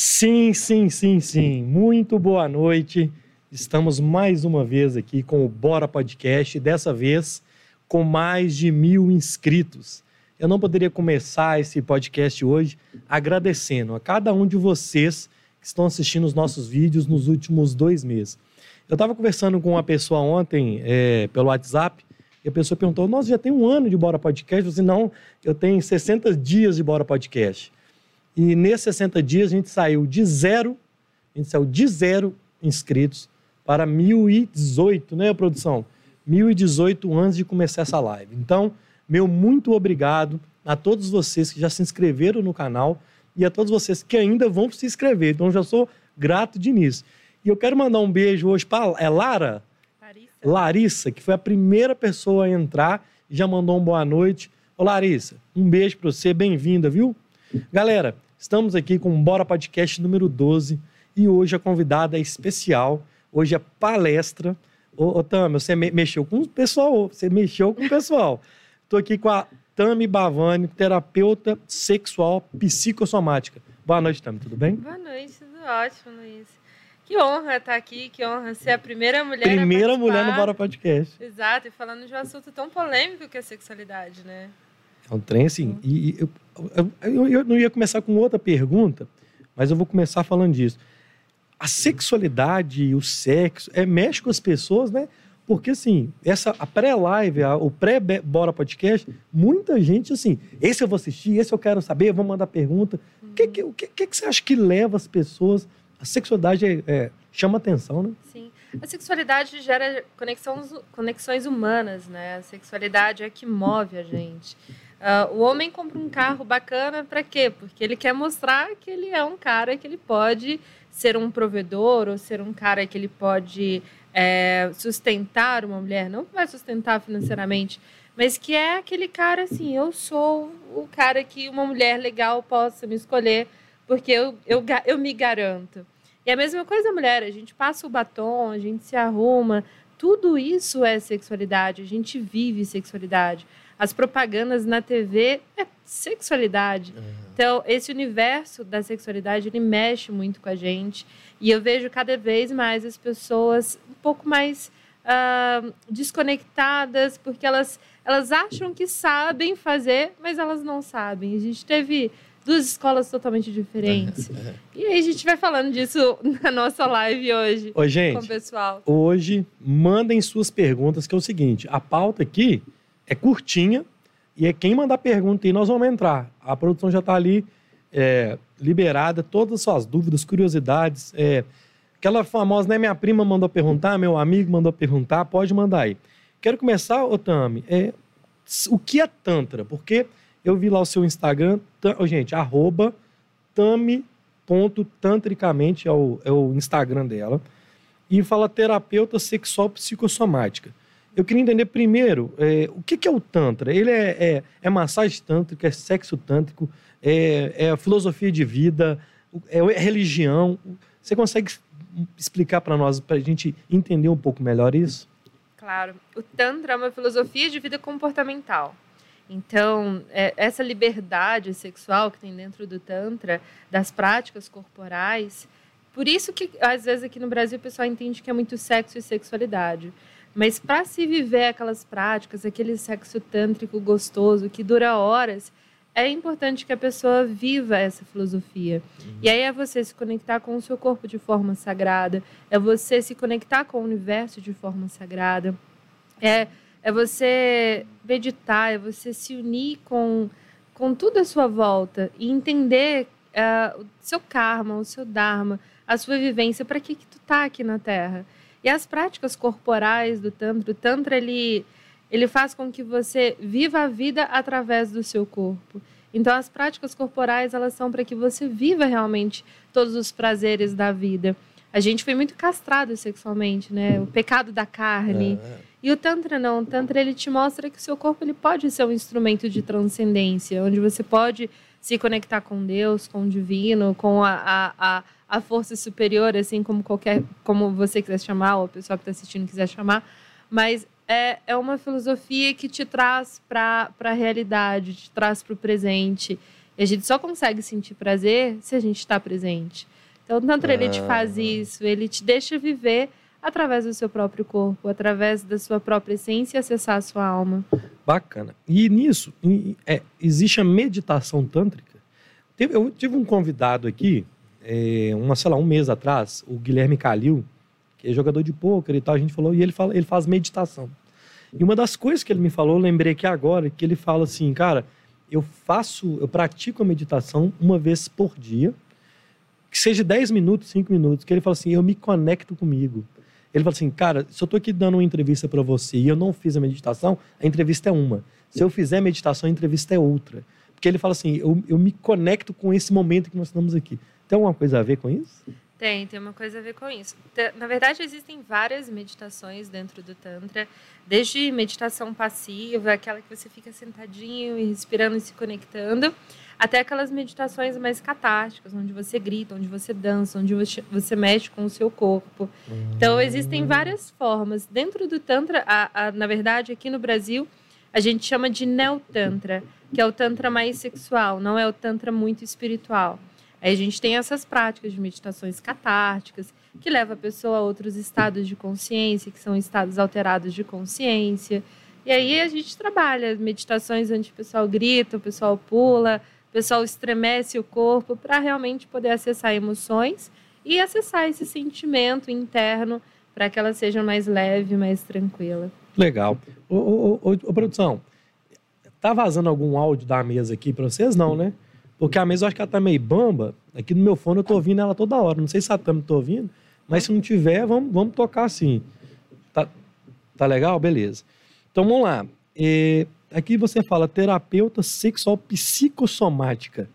Sim, sim, sim, sim. Muito boa noite. Estamos mais uma vez aqui com o Bora Podcast, dessa vez com mais de mil inscritos. Eu não poderia começar esse podcast hoje agradecendo a cada um de vocês que estão assistindo os nossos vídeos nos últimos dois meses. Eu estava conversando com uma pessoa ontem é, pelo WhatsApp e a pessoa perguntou: Nossa, já tem um ano de Bora Podcast? Eu disse: Não, eu tenho 60 dias de Bora Podcast. E nesses 60 dias a gente saiu de zero, a gente saiu de zero inscritos para 1018, né, produção? 1018 antes de começar essa live. Então, meu muito obrigado a todos vocês que já se inscreveram no canal e a todos vocês que ainda vão se inscrever. Então, já sou grato de início. E eu quero mandar um beijo hoje para é Lara? Larissa. Larissa, que foi a primeira pessoa a entrar e já mandou um boa noite. Ô, Larissa, um beijo para você, bem-vinda, viu? Galera, estamos aqui com o Bora Podcast número 12 e hoje a convidada é especial. Hoje é palestra. Ô, ô Tami, você me mexeu com o pessoal, você mexeu com o pessoal. Estou aqui com a Tami Bavani, terapeuta sexual psicossomática. Boa noite, Tami, tudo bem? Boa noite, tudo ótimo, Luiz. Que honra estar aqui, que honra ser a primeira mulher Primeira mulher no Bora Podcast. Exato, e falando de um assunto tão polêmico que é a sexualidade, né? É um trem assim. E, eu, eu, eu, não ia começar com outra pergunta, mas eu vou começar falando disso. A sexualidade e o sexo é, mexe com as pessoas, né? Porque, assim, essa, a pré-live, o pré-Bora Podcast, muita gente, assim, esse eu vou assistir, esse eu quero saber, vou mandar pergunta. O uhum. que, que, que, que, você acha que leva as pessoas? A sexualidade é, é, chama atenção, né? Sim. A sexualidade gera conexões, conexões humanas, né? A sexualidade é que move a gente. Uh, o homem compra um carro bacana para quê? Porque ele quer mostrar que ele é um cara que ele pode ser um provedor ou ser um cara que ele pode é, sustentar uma mulher. Não vai sustentar financeiramente, mas que é aquele cara assim: eu sou o cara que uma mulher legal possa me escolher porque eu, eu, eu me garanto. E a mesma coisa, mulher, a gente passa o batom, a gente se arruma, tudo isso é sexualidade, a gente vive sexualidade as propagandas na TV é sexualidade. Uhum. Então, esse universo da sexualidade, ele mexe muito com a gente. E eu vejo cada vez mais as pessoas um pouco mais uh, desconectadas, porque elas, elas acham que sabem fazer, mas elas não sabem. A gente teve duas escolas totalmente diferentes. e aí a gente vai falando disso na nossa live hoje Oi, gente, com o pessoal. Hoje, mandem suas perguntas, que é o seguinte, a pauta aqui é curtinha e é quem mandar pergunta e nós vamos entrar. A produção já está ali é, liberada, todas as suas dúvidas, curiosidades. É, aquela famosa, né? Minha prima mandou perguntar, meu amigo mandou perguntar, pode mandar aí. Quero começar, Otami, é, o que é Tantra? Porque eu vi lá o seu Instagram, gente, arroba tami.tantricamente, é o, é o Instagram dela, e fala terapeuta sexual psicossomática. Eu queria entender primeiro é, o que, que, é o Tantra. Ele é, é, é massagem tântrica, é sexo tântrico, é, é filosofia de vida, é, é religião. Você consegue explicar para nós, para a gente entender um pouco melhor isso? Claro. O Tantra é uma filosofia de vida comportamental. Então, é, essa liberdade sexual que tem dentro do Tantra, das práticas corporais, por isso que às vezes aqui no Brasil o pessoal entende que é muito sexo e sexualidade. Mas para se viver aquelas práticas, aquele sexo tântrico gostoso que dura horas, é importante que a pessoa viva essa filosofia. Uhum. E aí é você se conectar com o seu corpo de forma sagrada, é você se conectar com o universo de forma sagrada, é, é você meditar, é você se unir com, com tudo à sua volta e entender uh, o seu karma, o seu dharma, a sua vivência, para que, que tu tá aqui na Terra. E as práticas corporais do Tantra, o Tantra ele, ele faz com que você viva a vida através do seu corpo. Então as práticas corporais elas são para que você viva realmente todos os prazeres da vida. A gente foi muito castrado sexualmente, né? O pecado da carne. É. E o Tantra não. O Tantra ele te mostra que o seu corpo ele pode ser um instrumento de transcendência, onde você pode se conectar com Deus, com o divino, com a, a, a a força superior, assim como qualquer, como você quiser chamar, ou o pessoal que está assistindo quiser chamar, mas é, é uma filosofia que te traz para a realidade, te traz para o presente. E a gente só consegue sentir prazer se a gente está presente. Então, o Tantra, ele te faz Ah. isso, ele te deixa viver através do seu próprio corpo, através da sua própria essência e acessar a sua alma. Bacana. E nisso, é, existe a meditação tântrica. Eu tive um convidado aqui, é, uma, sei lá, um mês atrás, o Guilherme Calil, que é jogador de pôquer e tal, a gente falou, e ele, fala, ele faz meditação. E uma das coisas que ele me falou, eu lembrei aqui agora, que ele fala assim, cara, eu faço, eu pratico a meditação uma vez por dia, que seja 10 minutos, 5 minutos, que ele fala assim, eu me conecto comigo. Ele fala assim, cara, se eu tô aqui dando uma entrevista para você e eu não fiz a meditação, a entrevista é uma. Se eu fizer a meditação, a entrevista é outra. Porque ele fala assim, eu, eu me conecto com esse momento que nós estamos aqui. Tem alguma coisa a ver com isso? Tem, tem uma coisa a ver com isso. Na verdade, existem várias meditações dentro do Tantra, desde meditação passiva, aquela que você fica sentadinho e respirando e se conectando, até aquelas meditações mais catárticas, onde você grita, onde você dança, onde você, você mexe com o seu corpo. Então, existem várias formas. Dentro do Tantra, a- a- na verdade, aqui no Brasil, a gente chama de Neo-Tantra, que é o Tantra mais sexual, não é o Tantra muito espiritual. Aí a gente tem essas práticas de meditações catárticas, que leva a pessoa a outros estados de consciência, que são estados alterados de consciência. E aí a gente trabalha meditações onde o pessoal grita, o pessoal pula, o pessoal estremece o corpo para realmente poder acessar emoções e acessar esse sentimento interno para que ela seja mais leve, mais tranquila. Legal. Ô, ô, ô, ô, produção, tá vazando algum áudio da mesa aqui para vocês? Não, né? Porque a mesa eu acho que ela tá meio bamba. Aqui no meu fone eu tô ouvindo ela toda hora. Não sei se a Tami tá ouvindo, mas se não tiver, vamos, vamos tocar assim. Tá, tá legal? Beleza. Então vamos lá. É, aqui você fala terapeuta sexual psicossomática.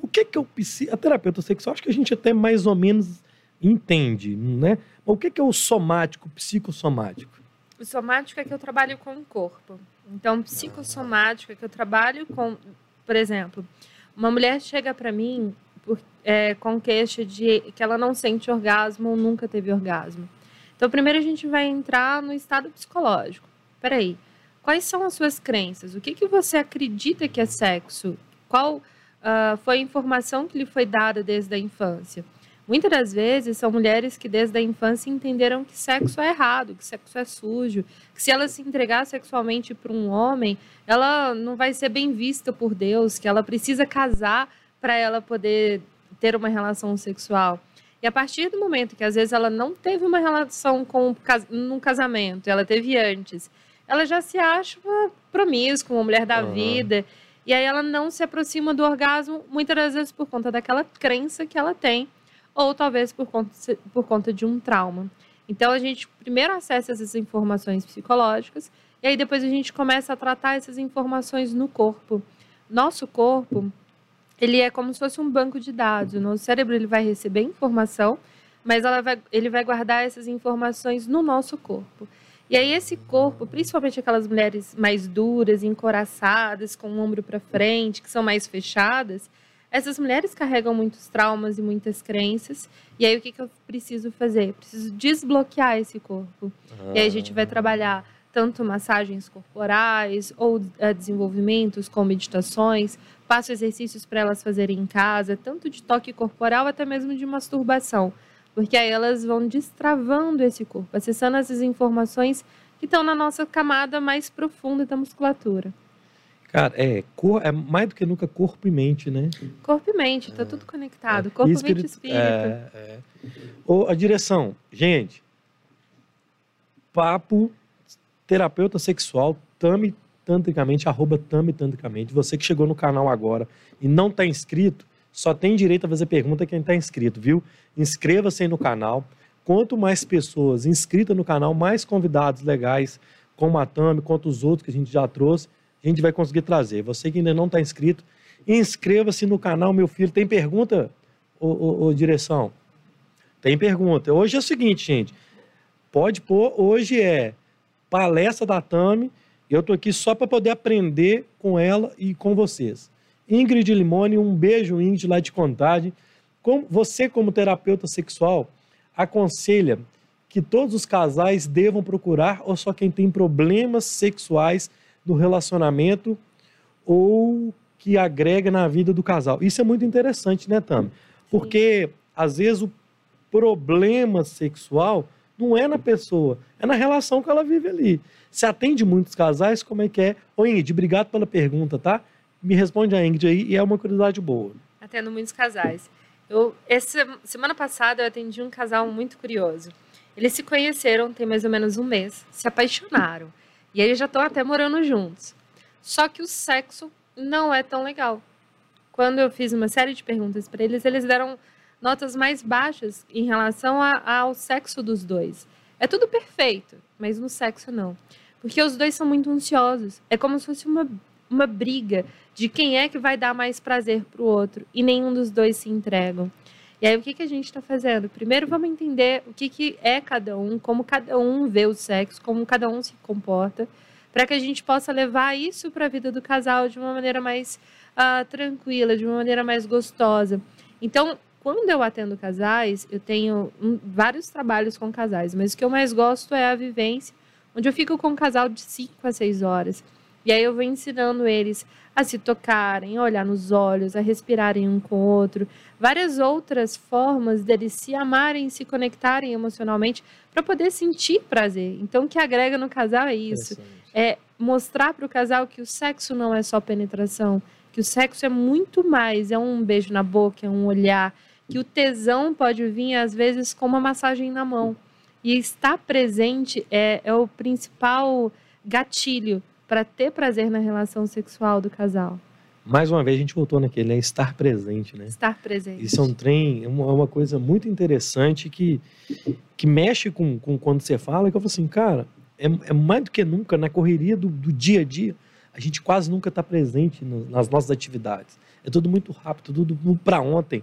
O que, que é o psi... a terapeuta sexual? Acho que a gente até mais ou menos entende, né? Mas o que, que é o somático, psicossomático? O somático é que eu trabalho com o corpo. Então, psicossomático é que eu trabalho com, por exemplo, uma mulher chega para mim por, é, com queixa de que ela não sente orgasmo ou nunca teve orgasmo. Então, primeiro a gente vai entrar no estado psicológico. Peraí, quais são as suas crenças? O que, que você acredita que é sexo? Qual ah, foi a informação que lhe foi dada desde a infância? Muitas das vezes são mulheres que desde a infância entenderam que sexo é errado, que sexo é sujo, que se ela se entregar sexualmente para um homem, ela não vai ser bem vista por Deus, que ela precisa casar para ela poder ter uma relação sexual. E a partir do momento que às vezes ela não teve uma relação com num casamento, ela teve antes, ela já se acha uma promíscua, uma mulher da Uhum. vida. E aí ela não se aproxima do orgasmo, muitas das vezes por conta daquela crença que ela tem ou talvez por conta, por conta de um trauma. Então a gente primeiro acessa essas informações psicológicas e aí depois a gente começa a tratar essas informações no corpo. Nosso corpo, ele é como se fosse um banco de dados. O nosso cérebro ele vai receber informação, mas vai, ele vai guardar essas informações no nosso corpo. E aí esse corpo, principalmente aquelas mulheres mais duras, encoraçadas, com o ombro para frente, que são mais fechadas, essas mulheres carregam muitos traumas e muitas crenças. E aí, o que, que eu preciso fazer? Preciso desbloquear esse corpo. E aí, a gente vai trabalhar tanto massagens corporais ou uh, desenvolvimentos com meditações. Passo exercícios para elas fazerem em casa, tanto de toque corporal até mesmo de masturbação. Porque aí elas vão destravando esse corpo, acessando essas informações que estão na nossa camada mais profunda da musculatura. Cara, é, cor, é mais do que nunca corpo e mente, né? Corpo e mente, tá tudo conectado. Corpo, Espírito- mente e espírito. É, é. Ô, a direção, gente, papo terapeuta sexual, tame tantricamente, arroba tame tantricamente. Você que chegou no canal agora e não está inscrito, só tem direito a fazer pergunta quem está inscrito, viu? Inscreva-se aí no canal. Quanto mais pessoas inscritas no canal, mais convidados legais, como a Tami, quanto os outros que a gente já trouxe, a gente vai conseguir trazer. Você que ainda não está inscrito, inscreva-se no canal, meu filho. Tem pergunta, ô, ô, ô, direção? Tem pergunta. Hoje é o seguinte, gente. Pode pôr, hoje é palestra da Tami. Eu tô aqui só para poder aprender com ela e com vocês. Ingrid Limone, um beijo, Ingrid, lá de Contagem. Como, você, como terapeuta sexual, aconselha que todos os casais devam procurar ou só quem tem problemas sexuais no relacionamento ou que agrega na vida do casal. Isso é muito interessante, né, Tami? Porque às vezes o problema sexual não é na pessoa, é na relação que ela vive ali. Se atende muitos casais, como é que é? Ô Ingrid, obrigado pela pergunta, tá? Me responde a Ingrid aí, e é uma curiosidade boa. Atendo muitos casais. Eu, essa semana passada eu atendi um casal muito curioso. Eles se conheceram tem mais ou menos um mês, se apaixonaram. E eles já estão até morando juntos. Só que o sexo não é tão legal. Quando eu fiz uma série de perguntas para eles, eles deram notas mais baixas em relação a, ao sexo dos dois. É tudo perfeito, mas no sexo não. Porque os dois são muito ansiosos. É como se fosse uma, uma briga de quem é que vai dar mais prazer para o outro e nenhum dos dois se entregam. E aí, o que, que a gente está fazendo? Primeiro, vamos entender o que, que é cada um, como cada um vê o sexo, como cada um se comporta, para que a gente possa levar isso para a vida do casal de uma maneira mais uh, tranquila, de uma maneira mais gostosa. Então, quando eu atendo casais, eu tenho um, vários trabalhos com casais, mas o que eu mais gosto é a vivência, onde eu fico com um casal de 5 a 6 horas. E aí eu vou ensinando eles a se tocarem, a olhar nos olhos, a respirarem um com o outro, várias outras formas deles se amarem, se conectarem emocionalmente para poder sentir prazer. Então, o que agrega no casal é isso: é mostrar para o casal que o sexo não é só penetração, que o sexo é muito mais, é um beijo na boca, é um olhar, que o tesão pode vir às vezes com uma massagem na mão. E estar presente é, é o principal gatilho para ter prazer na relação sexual do casal. Mais uma vez a gente voltou naquele, né? Estar presente, né? Estar presente. Isso é um trem, é uma, é uma coisa muito interessante que, que mexe com, com quando você fala, que eu falo assim, cara, é, é mais do que nunca, na correria do, do dia a dia, a gente quase nunca está presente no, nas nossas atividades. É tudo muito rápido, tudo, tudo para ontem.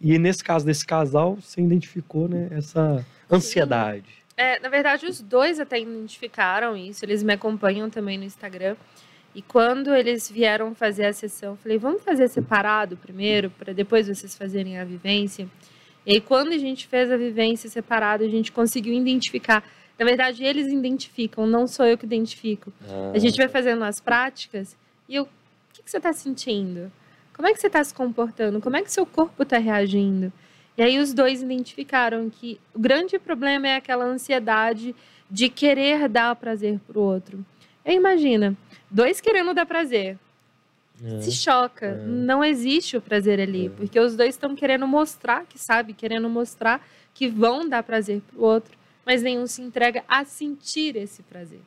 E nesse caso desse casal, você identificou né, essa ansiedade. É, na verdade, os dois até identificaram isso, eles me acompanham também no Instagram. E quando eles vieram fazer a sessão, eu falei, vamos fazer separado primeiro, para depois vocês fazerem a vivência. E aí, quando a gente fez a vivência separado, a gente conseguiu identificar. Na verdade, eles identificam, não sou eu que identifico. Ah. A gente vai fazendo as práticas e eu, o que, que você está sentindo? Como é que você está se comportando? Como é que seu corpo está reagindo? E aí os dois identificaram que o grande problema é aquela ansiedade de querer dar prazer para o outro. E imagina, dois querendo dar prazer. É, se choca. É. Não existe o prazer ali, é. porque os dois estão querendo mostrar que sabe, querendo mostrar que vão dar prazer para o outro, mas nenhum se entrega a sentir esse prazer.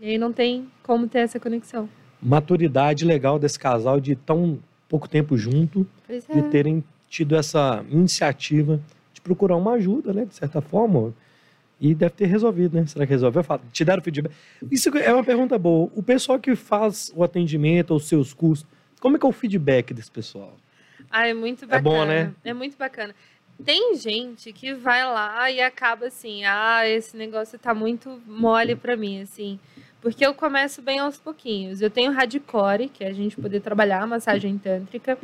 E aí não tem como ter essa conexão. Maturidade legal desse casal de tão pouco tempo junto, de terem tido essa iniciativa de procurar uma ajuda, né, de certa forma, e deve ter resolvido, né? Será que resolveu? Te deram feedback? Isso é uma pergunta boa. O pessoal que faz o atendimento, os seus cursos, como é que é o feedback desse pessoal? Ah, é muito bacana. É bom, né? É muito bacana. Tem gente que vai lá e acaba assim, ah, esse negócio tá muito mole para mim, assim. Porque eu começo bem aos pouquinhos. Eu tenho hardcore, que é a gente poder trabalhar a massagem tântrica.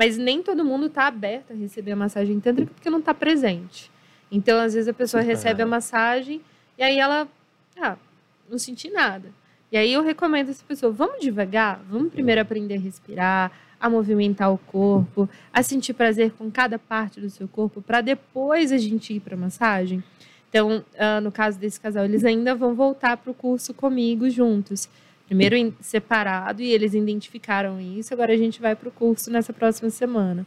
Mas nem todo mundo está aberto a receber a massagem tântrica porque não está presente. Então, às vezes, a pessoa recebe a massagem e aí ela, ah, não senti nada. E aí eu recomendo essa pessoa, vamos devagar, vamos primeiro aprender a respirar, a movimentar o corpo, a sentir prazer com cada parte do seu corpo, para depois a gente ir para a massagem. Então, uh, no caso desse casal, eles ainda vão voltar para o curso comigo juntos primeiro separado e eles identificaram isso. Agora a gente vai para o curso nessa próxima semana.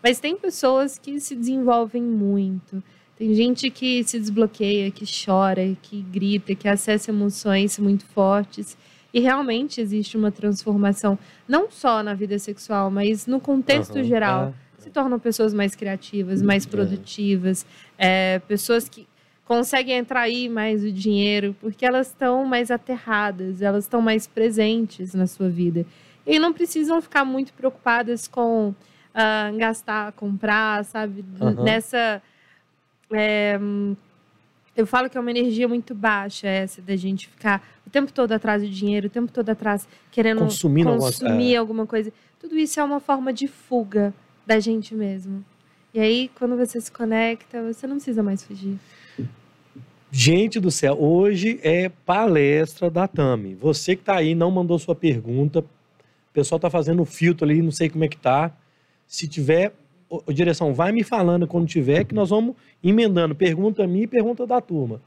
Mas tem pessoas que se desenvolvem muito. Tem gente que se desbloqueia, que chora, que grita, que acessa emoções muito fortes. E realmente existe uma transformação, não só na vida sexual, mas no contexto uhum, geral. É. Se tornam pessoas mais criativas, mais é. produtivas, é, pessoas que conseguem atrair mais o dinheiro porque elas estão mais aterradas, elas estão mais presentes na sua vida. E não precisam ficar muito preocupadas com uh, gastar, comprar, sabe? Uhum. Nessa. É, eu falo que é uma energia muito baixa essa da gente ficar o tempo todo atrás do dinheiro, o tempo todo atrás querendo Consumindo consumir alguma, é. alguma coisa. Tudo isso é uma forma de fuga da gente mesmo. E aí, quando você se conecta, você não precisa mais fugir. Gente do céu, hoje é palestra da Tami. Você que está aí não mandou sua pergunta, O pessoal tá fazendo filtro ali, não sei como é que tá. Se tiver, ô, direção, vai me falando quando tiver, que nós vamos emendando. Pergunta a mim e pergunta da turma.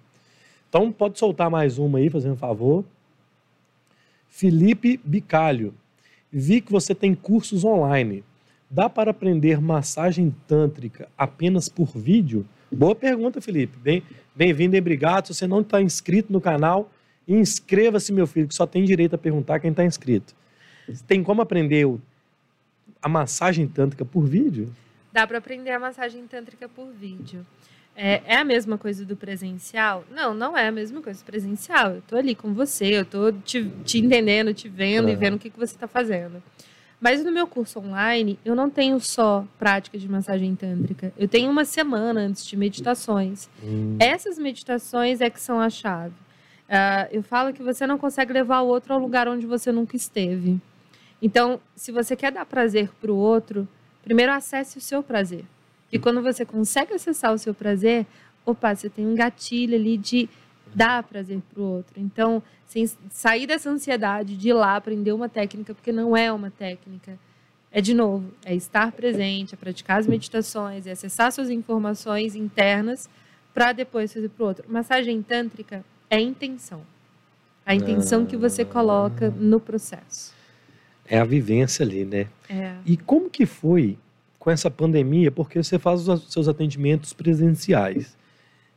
Então, pode soltar mais uma aí, fazendo um favor. Felipe Bicalho. Vi que você tem cursos online. Dá para aprender massagem tântrica apenas por vídeo? Boa pergunta, Felipe. Bem, bem-vindo e obrigado. Se você não está inscrito no canal, inscreva-se, meu filho, que só tem direito a perguntar quem está inscrito. Tem como aprender a massagem tântrica por vídeo? Dá para aprender a massagem tântrica por vídeo. É, é a mesma coisa do presencial? Não, não é a mesma coisa do presencial. Eu tô ali com você, eu tô te, te entendendo, te vendo e Aham. vendo o que, que você está fazendo. Mas no meu curso online, eu não tenho só prática de massagem tântrica. Eu tenho uma semana antes de meditações. Hum, Essas meditações é que são a chave. Ah, eu falo que você não consegue levar o outro ao lugar onde você nunca esteve. Então, se você quer dar prazer para o outro, primeiro acesse o seu prazer. E quando você consegue acessar o seu prazer, opa, você tem um gatilho ali de dar prazer para o outro. Então, sem sair dessa ansiedade de ir lá aprender uma técnica, porque não é uma técnica. É de novo, é estar presente, é praticar as meditações, é acessar suas informações internas para depois fazer para o outro. Massagem tântrica é intenção. A intenção que você coloca no processo. É a vivência ali, né? É. E como que foi com essa pandemia? Porque você faz os seus atendimentos presenciais.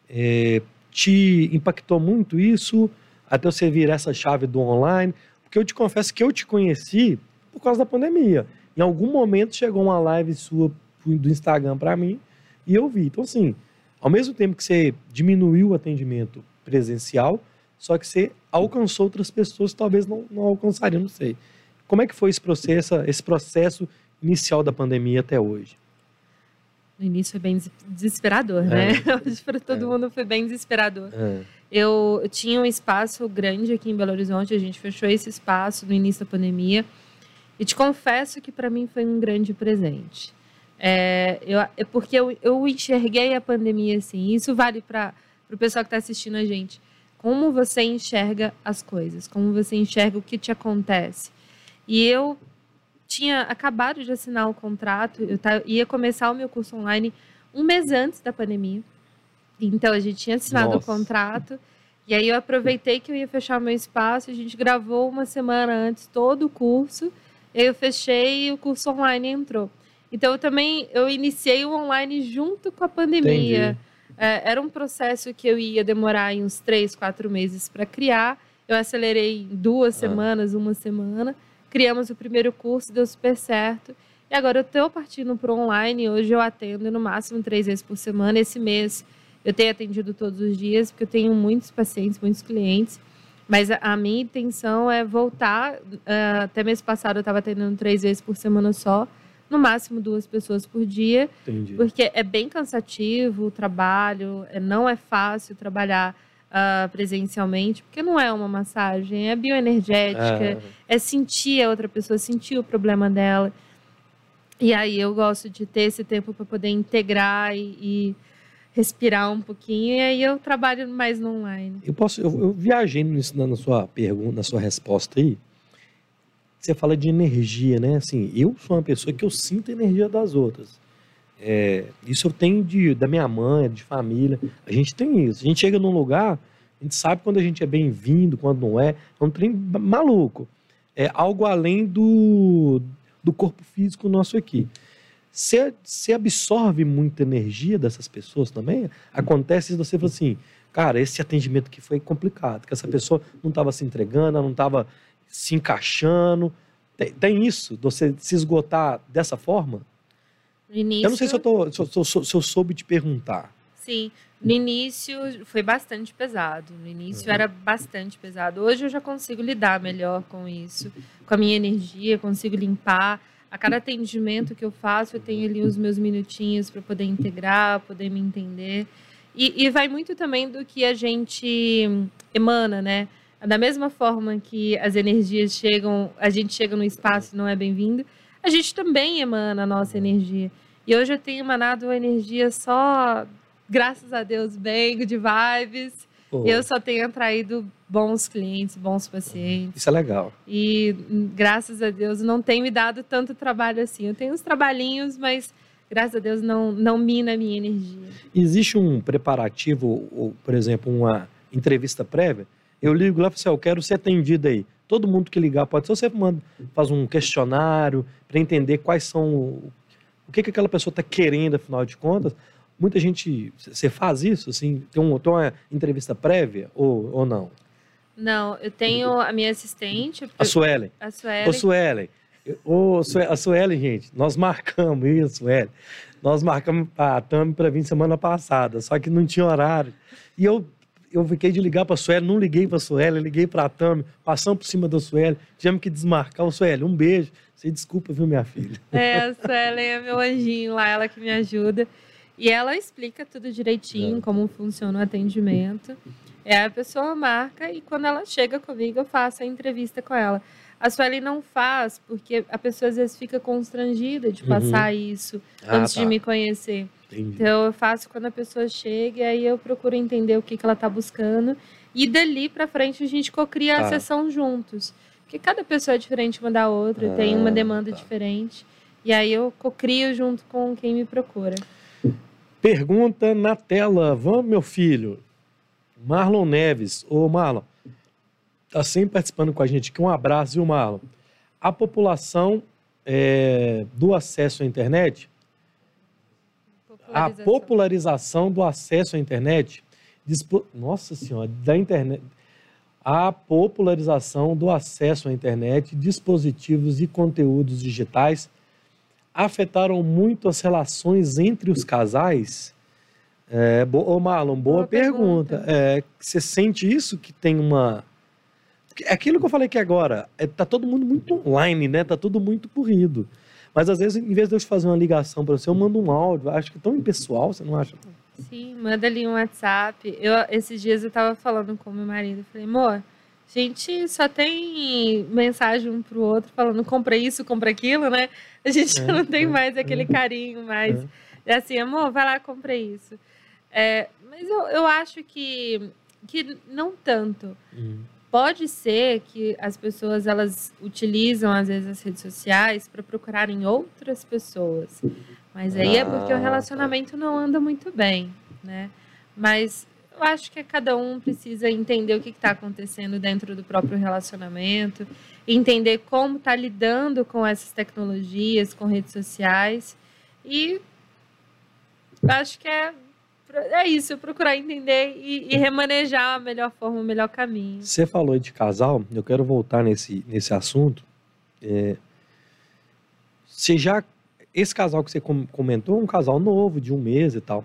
É, te impactou muito isso até você virar essa chave do online? Porque eu te confesso que eu te conheci por causa da pandemia. Em algum momento chegou uma live sua do Instagram para mim e eu vi. Então, assim, ao mesmo tempo que você diminuiu o atendimento presencial, só que você alcançou outras pessoas que talvez não, não alcançariam, não sei. Como é que foi esse processo, esse processo inicial da pandemia até hoje? No início foi bem des- desesperador, né? Hoje para todo É. mundo foi bem desesperador. Ah, Eu, eu tinha um espaço grande aqui em Belo Horizonte, a gente fechou esse espaço no início da pandemia. E te confesso que para mim foi um grande presente. É, eu, é porque eu, eu enxerguei a pandemia assim. Isso vale para o pessoal que está assistindo a gente. Como você enxerga as coisas, como você enxerga o que te acontece. E eu tinha acabado de assinar o contrato, eu ia começar o meu curso online um mês antes da pandemia. Então a gente tinha assinado Nossa. o contrato. E aí eu aproveitei que eu ia fechar o meu espaço, a gente gravou uma semana antes todo o curso. Eu fechei e o curso online entrou. Então eu também eu iniciei o online junto com a pandemia. É, era um processo que eu ia demorar em uns três, quatro meses para criar. Eu acelerei em duas Ah. semanas, uma semana. Criamos o primeiro curso, deu super certo. E agora eu estou partindo para online. Hoje eu atendo no máximo três vezes por semana. Esse mês eu tenho atendido todos os dias, porque eu tenho muitos pacientes, muitos clientes. Mas a, minha intenção é voltar. ah, até mês passado eu estava atendendo três vezes por semana só. No máximo duas pessoas por dia. Entendi. Porque é bem cansativo o trabalho, é- não é fácil trabalhar ah, presencialmente, porque não é uma massagem, é bioenergética, Ah, é sentir a outra pessoa, sentir o problema dela. E aí eu gosto de ter esse tempo para poder integrar e, e respirar um pouquinho, e aí eu trabalho mais no online. eu posso, eu, eu viajei nisso na, na sua pergunta, na sua resposta aí. Você fala de energia, né? Assim, eu sou uma pessoa que eu sinto a energia das outras. É, isso eu tenho de, da minha mãe, de família. A gente tem isso. A gente chega num lugar, a gente sabe quando a gente é bem-vindo, quando não é. É um trem maluco. É algo além do, do corpo físico nosso aqui. Você, absorve muita energia dessas pessoas também? Acontece se você fala assim, cara, esse atendimento aqui foi complicado, que essa pessoa não estava se entregando, não estava se encaixando. Tem, tem isso, você se esgotar dessa forma? No início, Eu não sei se eu, tô, se, eu, se eu- se eu soube te perguntar. Sim, no início foi bastante pesado. No início Uhum. era bastante pesado. Hoje eu já consigo lidar melhor com isso, com a minha energia, consigo limpar. A cada atendimento que eu faço, eu tenho ali os meus minutinhos para poder integrar, poder me entender. E, e vai muito também do que a gente emana, né? Da mesma forma que as energias chegam, a gente chega no espaço e não é bem-vindo, a gente também emana a nossa energia. E hoje eu tenho emanado uma energia só, graças a Deus, bem, de vibes. Oh. Eu só tenho atraído bons clientes, bons pacientes. Isso é legal. E graças a Deus não tem me dado tanto trabalho assim. Eu tenho uns trabalhinhos, mas graças a Deus não, não mina a minha energia. Existe um preparativo, ou, por exemplo, uma entrevista prévia? Eu ligo lá e falo assim, eu quero ser atendido aí. Todo mundo que ligar pode ser, você manda, faz um questionário para entender quais são, o que, que aquela pessoa está querendo, afinal de contas. Muita gente, você faz isso, assim, tem, um, tem uma entrevista prévia ou, ou não? Não, eu tenho a minha assistente. A Suelen. A Suelen. Ô, Suelen. Ô, a Suelen, gente, nós marcamos isso, Suelen. Nós marcamos a Tami para vir semana passada, só que não tinha horário. E eu, eu fiquei de ligar para a Suelen, não liguei para a Suelen, liguei para a Tami, passamos por cima da Suelen, tivemos que desmarcar. o Suelen, um beijo. Você desculpa, viu, minha filha? É, a Suelen é meu anjinho lá, ela que me ajuda. E ela explica tudo direitinho, é. como funciona o atendimento. É, a pessoa marca e quando ela chega comigo, eu faço a entrevista com ela. A Sueli não faz, porque a pessoa às vezes fica constrangida de uhum. passar uhum. isso ah, antes tá. de me conhecer. Entendi. Então eu faço quando a pessoa chega e aí eu procuro entender o que, que ela está buscando. E dali para frente a gente cocria tá. a sessão juntos. Porque cada pessoa é diferente uma da outra, ah, tem uma demanda tá. diferente. E aí eu cocrio junto com quem me procura. Pergunta na tela. Vamos, meu filho. Marlon Neves. Ô, Marlon, tá sempre participando com a gente aqui. Um abraço, viu, Marlon? A população é, do acesso à internet, a popularização do acesso à internet, dispo... nossa senhora, da internet, a popularização do acesso à internet, dispositivos e conteúdos digitais afetaram muito as relações entre os casais? É, bo... Ô Marlon, boa, boa pergunta. pergunta. É, você sente isso que tem uma. É aquilo que eu falei aqui agora, é, tá todo mundo muito online, né? Tá tudo muito corrido. Mas às vezes, em vez de eu te fazer uma ligação para você, eu mando um áudio. Acho que é tão impessoal, você não acha? Sim, manda ali um WhatsApp. Eu, esses dias eu tava falando com meu marido. Falei, amor, gente só tem mensagem um pro outro falando compra isso, compra aquilo, né? A gente é, não tem é, mais aquele é. carinho mais. É. é. assim, amor, vai lá, compra isso. É, mas eu, eu acho que, que não tanto. Hum. Pode ser que as pessoas elas utilizam às vezes as redes sociais para procurarem outras pessoas. Mas aí ah, é porque o ah, relacionamento tá. não anda muito bem, né? Mas eu acho que cada um precisa entender o que está acontecendo dentro do próprio relacionamento, entender como está lidando com essas tecnologias, com redes sociais. E acho que é, é isso, procurar entender e, e remanejar a melhor forma, o melhor caminho. Você falou de casal, eu quero voltar nesse, nesse assunto. É, você já. Esse casal que você comentou é um casal novo, de um mês e tal.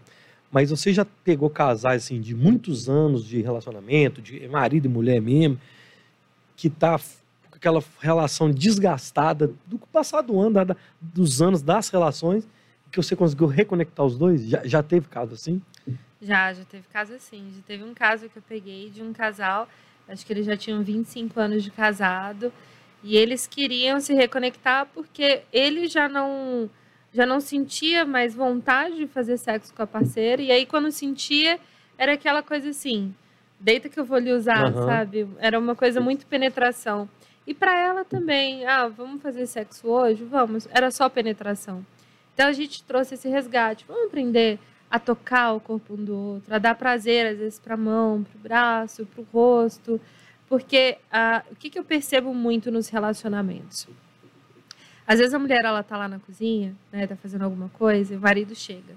Mas você já pegou casais assim de muitos anos de relacionamento, de marido e mulher mesmo, que tá com aquela relação desgastada do passado ano, da, dos anos das relações, que você conseguiu reconectar os dois? Já, já teve caso assim? Já, já teve caso assim. Já teve um caso que eu peguei de um casal, acho que eles já tinham 25 anos de casado, e eles queriam se reconectar porque ele já não já não sentia mais vontade de fazer sexo com a parceira. E aí, quando sentia, era aquela coisa assim: deita que eu vou lhe usar, uhum. sabe? Era uma coisa muito penetração. E para ela também: ah, vamos fazer sexo hoje? Vamos. Era só penetração. Então a gente trouxe esse resgate. Vamos aprender a tocar o corpo um do outro, a dar prazer, às vezes, para a mão, para o braço, para o rosto. Porque ah, o que, que eu percebo muito nos relacionamentos? Às vezes a mulher ela tá lá na cozinha, né, tá fazendo alguma coisa, e o marido chega.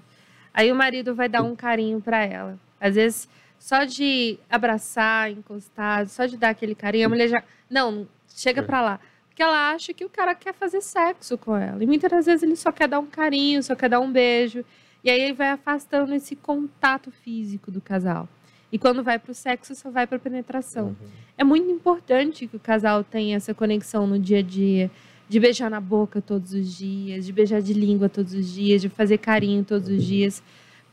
Aí o marido vai dar um carinho para ela. Às vezes só de abraçar, encostar, só de dar aquele carinho, a mulher já não, chega para lá. Porque ela acha que o cara quer fazer sexo com ela. E muitas das vezes ele só quer dar um carinho, só quer dar um beijo. E aí ele vai afastando esse contato físico do casal. E quando vai para o sexo, só vai para penetração. Uhum. É muito importante que o casal tenha essa conexão no dia a dia de beijar na boca todos os dias, de beijar de língua todos os dias, de fazer carinho todos os dias,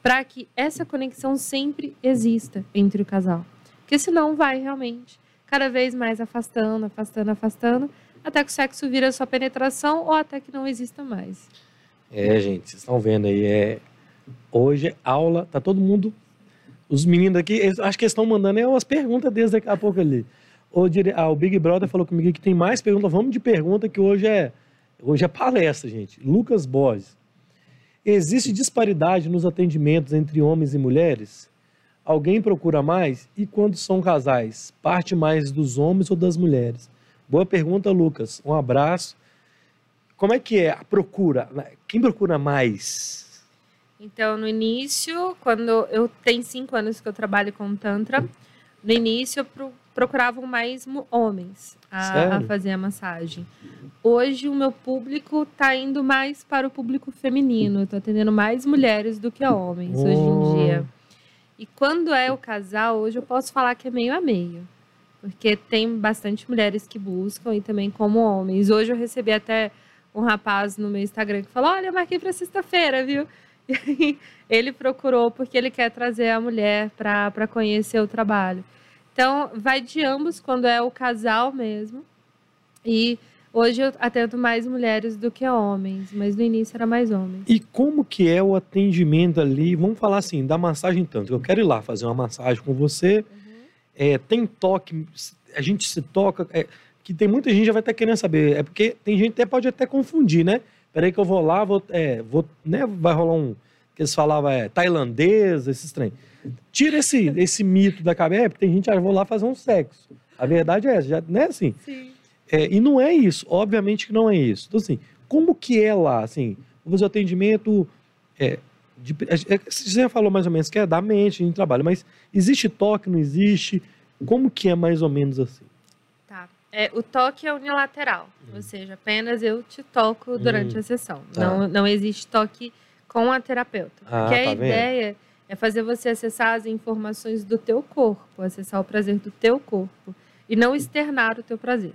para que essa conexão sempre exista entre o casal. Porque senão vai realmente cada vez mais afastando, afastando, afastando, até que o sexo vira só penetração ou até que não exista mais. É, gente, vocês estão vendo aí, é hoje aula, tá todo mundo Os meninos aqui, eles- acho que eles estão mandando é umas perguntas desde daqui a pouco ali. O, dire- ah, o Big Brother falou comigo que tem mais perguntas. Vamos de pergunta que hoje é, hoje é palestra, gente. Lucas Borges. Existe disparidade nos atendimentos entre homens e mulheres? Alguém procura mais? E quando são casais, parte mais dos homens ou das mulheres? Boa pergunta, Lucas. Um abraço. Como é que é a procura? Quem procura mais? Então, no início, quando eu tenho cinco anos que eu trabalho com Tantra, no início eu pro- procuravam mais homens a, a fazer a massagem. Hoje o meu público está indo mais para o público feminino. Eu estou atendendo mais mulheres do que homens hoje Oh. em dia. E quando é o casal, hoje eu posso falar que é meio a meio. Porque tem bastante mulheres que buscam e também como homens. Hoje eu recebi até um rapaz no meu Instagram que falou: Olha, eu marquei para sexta-feira, viu? E aí ele procurou porque ele quer trazer a mulher para conhecer o trabalho. Então, vai de ambos quando é o casal mesmo. E hoje eu atendo mais mulheres do que homens, mas no início era mais homens. E como que é o atendimento ali? Vamos falar assim, da massagem tanto. Eu quero ir lá fazer uma massagem com você. É, tem toque, a gente se toca. é, que tem muita gente já vai estar querendo saber. É porque tem gente que até pode até confundir, né? Peraí que eu vou lá, vou, é, vou, né? Vai rolar um. Que eles falavam é, tailandês, esses trem. Tira esse, esse mito da cabeça, é, porque tem gente que ah, vou lá fazer um sexo. A verdade é essa, já, não é assim. Sim. É, e não é isso, obviamente que não é isso. Então, assim, como que é lá, assim, vamos fazer o atendimento, é, de, é, você já falou mais ou menos que é da mente, a gente trabalha, mas existe toque, não existe? Como que é mais ou menos assim? Tá. É, o toque é unilateral, ou seja, apenas eu te toco durante Hum, a sessão. tá. Não, não existe toque com a terapeuta. Ah, Porque a tá vendo? ideia é fazer você acessar as informações do teu corpo, acessar o prazer do teu corpo e não externar o teu prazer.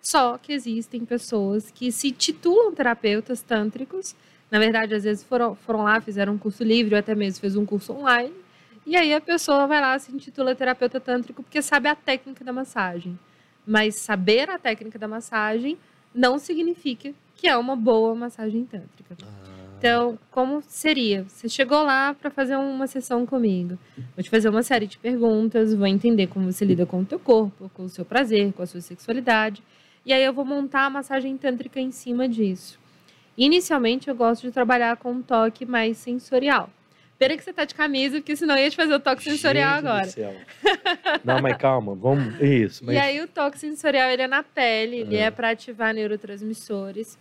Só que existem pessoas que se titulam terapeutas tântricos, na verdade, às vezes foram, foram lá, fizeram um curso livre ou até mesmo fez um curso online, e aí a pessoa vai lá se intitula terapeuta tântrico porque sabe a técnica da massagem. Mas saber a técnica da massagem não significa que é uma boa massagem tântrica. Então, como seria? Você chegou lá para fazer uma sessão comigo. Vou te fazer uma série de perguntas, vou entender como você lida com o teu corpo, com o seu prazer, com a sua sexualidade. E aí eu vou montar a massagem tântrica em cima disso. Inicialmente, eu gosto de trabalhar com um toque mais sensorial. Pena que você tá de camisa, porque senão eu ia te fazer o toque sensorial Gente do agora. céu. Não, mas calma, vamos. Isso. Mas... E aí o toque sensorial ele é na pele, ele Ah. é para ativar neurotransmissores.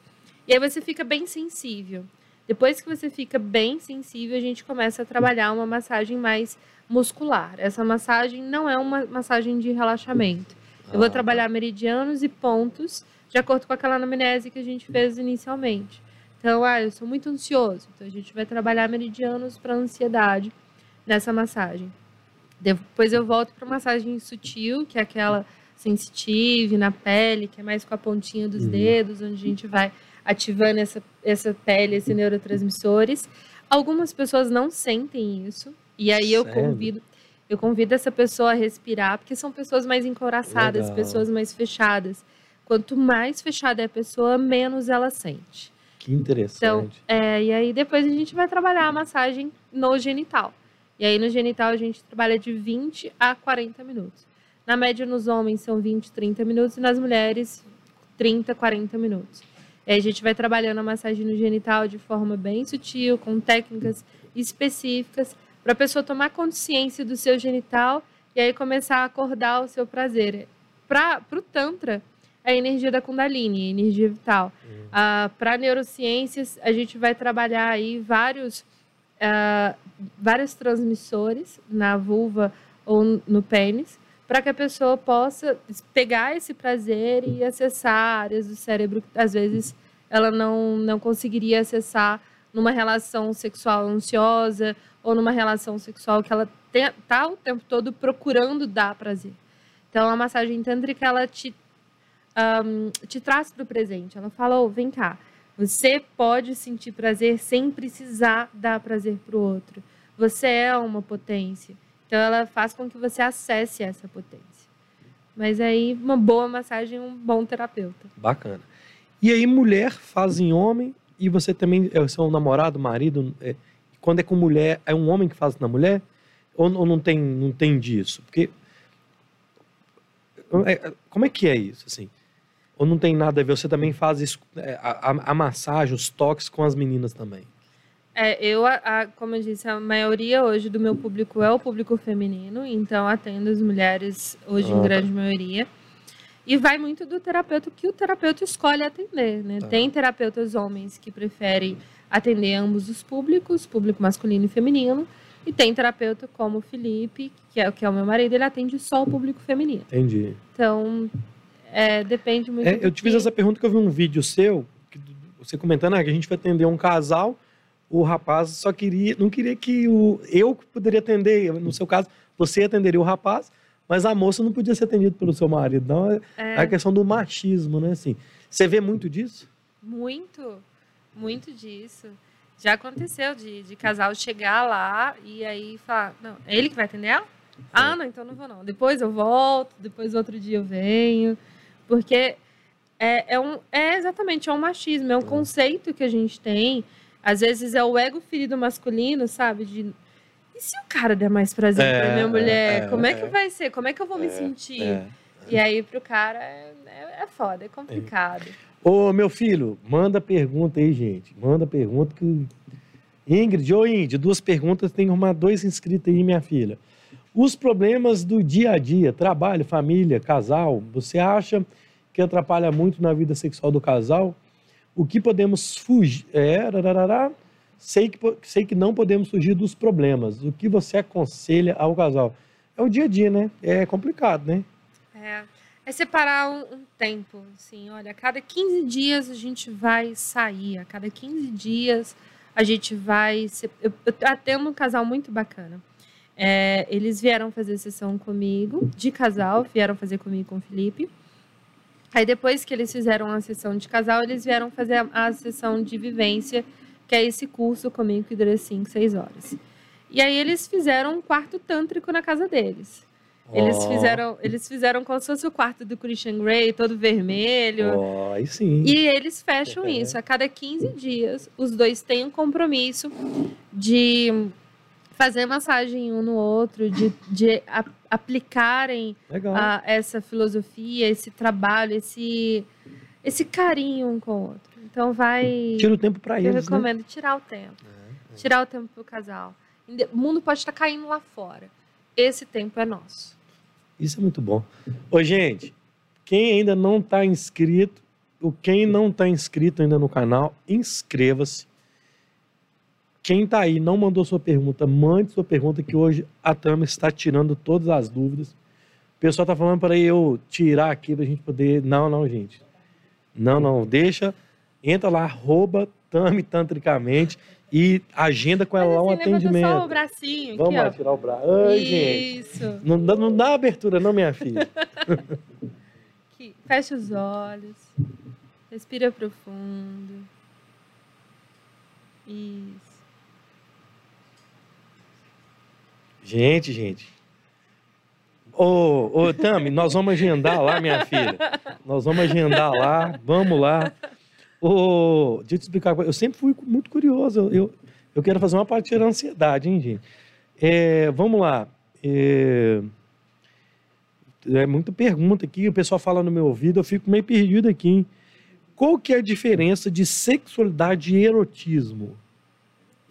E aí você fica bem sensível. Depois que você fica bem sensível, a gente começa a trabalhar uma massagem mais muscular. Essa massagem não é uma massagem de relaxamento. Eu Ah, vou tá. trabalhar meridianos e pontos de acordo com aquela anamnese que a gente fez inicialmente. Então, ah, eu sou muito ansioso. Então, a gente vai trabalhar meridianos para ansiedade nessa massagem. Depois eu volto para massagem sutil, que é aquela sensitive na pele, que é mais com a pontinha dos Uhum. dedos, onde a gente vai ativando essa, essa pele, esses neurotransmissores. Algumas pessoas não sentem isso. E aí eu Sério? convido, eu convido essa pessoa a respirar, porque são pessoas mais encoraçadas, Legal. pessoas mais fechadas. Quanto mais fechada é a pessoa, menos ela sente. Que interessante. Então, é, e aí depois a gente vai trabalhar a massagem no genital. E aí no genital a gente trabalha de 20 a 40 minutos. Na média nos homens são 20, 30 minutos e nas mulheres 30, 40 minutos. E aí a gente vai trabalhando a massagem no genital de forma bem sutil, com técnicas específicas, para a pessoa tomar consciência do seu genital e aí começar a acordar o seu prazer. Para o Tantra, a energia da Kundalini, a energia vital. Hum. Para neurociências, a gente vai trabalhar aí vários, ah, vários transmissores na vulva ou no pênis, para que a pessoa possa pegar esse prazer e acessar áreas do cérebro que às vezes ela não, não conseguiria acessar numa relação sexual ansiosa ou numa relação sexual que ela está o tempo todo procurando dar prazer. Então, a massagem tântrica, ela te ahm, te traz para o presente. Ela fala, oh, vem cá, você pode sentir prazer sem precisar dar prazer para o outro. Você é uma potência. Então, ela faz com que você acesse essa potência. Mas aí, uma boa massagem, um bom terapeuta. Bacana. E aí, mulher faz em homem, e você também é seu namorado, marido. é, quando é com mulher, é um homem que faz na mulher? Ou, ou não, tem, não tem disso? Porque. é, Como é que é isso, assim? Ou não tem nada a ver? Você também faz isso, é, a, a- massagem, os toques com as meninas também. É, eu, a- a- como eu disse, a maioria hoje do meu público é o público feminino, então atendo as mulheres hoje Ah, em tá. grande maioria. E vai muito do terapeuta que o terapeuta escolhe atender, né? Tá. Tem terapeutas homens que preferem atender ambos os públicos, público masculino e feminino, e tem terapeuta como o Felipe, que é, que é o meu marido, ele atende só o público feminino. Entendi. Então, é, depende muito. É, eu te fiz essa pergunta que eu vi um vídeo seu, que você comentando ah, que a gente vai atender um casal, o rapaz só queria, não queria que o eu poderia atender, no seu caso, você atenderia o rapaz, mas a moça não podia ser atendida pelo seu marido. Não, é É, a questão do machismo, né? Assim, você vê muito disso? Muito, muito disso. Já aconteceu de, de casal chegar lá e aí falar, não, é ele que vai atender ela? Ah, não, então não vou não. Depois eu volto, depois outro dia eu venho. Porque é, é, um, é exatamente, é um machismo, é um conceito que a gente tem. Às vezes é o ego ferido masculino, sabe? De, e se o cara der mais prazer É, pra minha mulher? é, como é é. que vai ser? Como é que eu vou me sentir? E aí pro cara é, é, é foda, é complicado. Ô, meu filho, manda pergunta aí, gente. Manda pergunta que. Ingrid, ô Ingrid, duas perguntas, tem que arrumar dois inscritos aí, minha filha. Os problemas do dia a dia, trabalho, família, casal, você acha que atrapalha muito na vida sexual do casal? O que podemos fugir? É, rarará, sei que, sei que não podemos fugir dos problemas. O que você aconselha ao casal? É o dia a dia, né? É complicado, né? É, é separar um, tempo, assim, olha, a cada 15 dias a gente vai sair, a cada 15 dias a gente vai... Se, eu, eu atendo um casal muito bacana. É, eles vieram fazer sessão comigo, de casal, vieram fazer comigo com o Felipe. Aí depois que eles fizeram a sessão de casal, eles vieram fazer a, a sessão de vivência, que é esse curso comigo que dura 5, 6 horas. E aí eles fizeram um quarto tântrico na casa deles. Eles Ó, fizeram, eles fizeram como se fosse o quarto do Christian Grey, todo vermelho. Ó, aí sim. E eles fecham É. isso. A cada 15 dias, os dois têm um compromisso de fazer massagem um no outro, de, de a- aplicarem a- essa filosofia, esse trabalho, esse, esse carinho um com o outro. Então vai. Tira o tempo para eu eles, né? recomendo tirar o tempo. Tirar o tempo pro casal. O mundo pode estar caindo lá fora. Esse tempo é nosso. Isso é muito bom. Ô, gente, quem ainda não está inscrito, o quem não está inscrito ainda no canal, inscreva-se. Quem está aí não mandou sua pergunta, mande sua pergunta que hoje a Tama está tirando todas as dúvidas. O pessoal está falando para eu tirar aqui para a gente poder. Não, não, gente. Não, não. Deixa. Entra lá, arroba Tami Tantricamente e agenda com ela lá um levanta só o atendimento. bracinho aqui, Vamos lá ó. tirar o braço. Ai, gente. Isso. Não dá, não dá abertura, não, minha filha. Aqui. Fecha os olhos. Respira profundo. Isso. Gente, gente. Ô, ô Tami, nós vamos agendar lá, minha filha. Nós vamos agendar lá, vamos lá. Ô, deixa eu te explicar. Eu sempre fui muito curioso. Eu, eu, quero fazer uma parte de tirar a ansiedade, hein, gente? É, vamos lá. É, é muita pergunta aqui, o pessoal fala no meu ouvido, eu fico meio perdido aqui. Hein? Qual que é a diferença de sexualidade e erotismo?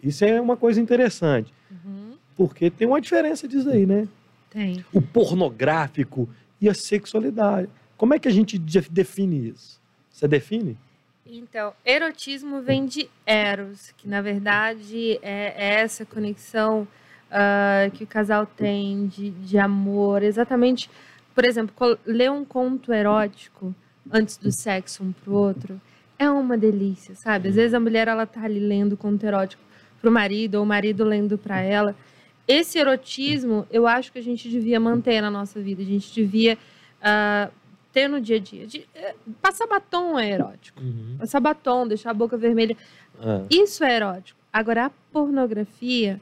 Isso é uma coisa interessante, Uhum. Porque tem uma diferença disso aí, né? Tem. o pornográfico e a sexualidade. Como é que a gente de- define isso? Você define? Então, erotismo vem de eros, que na verdade é essa conexão ah, que o casal tem de, de amor. Exatamente, por exemplo, ler um conto erótico antes do sexo um pro outro é uma delícia, sabe? Às vezes a mulher ela tá ali lendo conto erótico pro marido ou o marido lendo para ela. Esse erotismo, eu acho que a gente devia manter na nossa vida. A gente devia ah, ter no dia a dia. De- eh, passar batom é erótico. Passar batom, deixar a boca vermelha. Ah, Isso é erótico. Agora, a pornografia,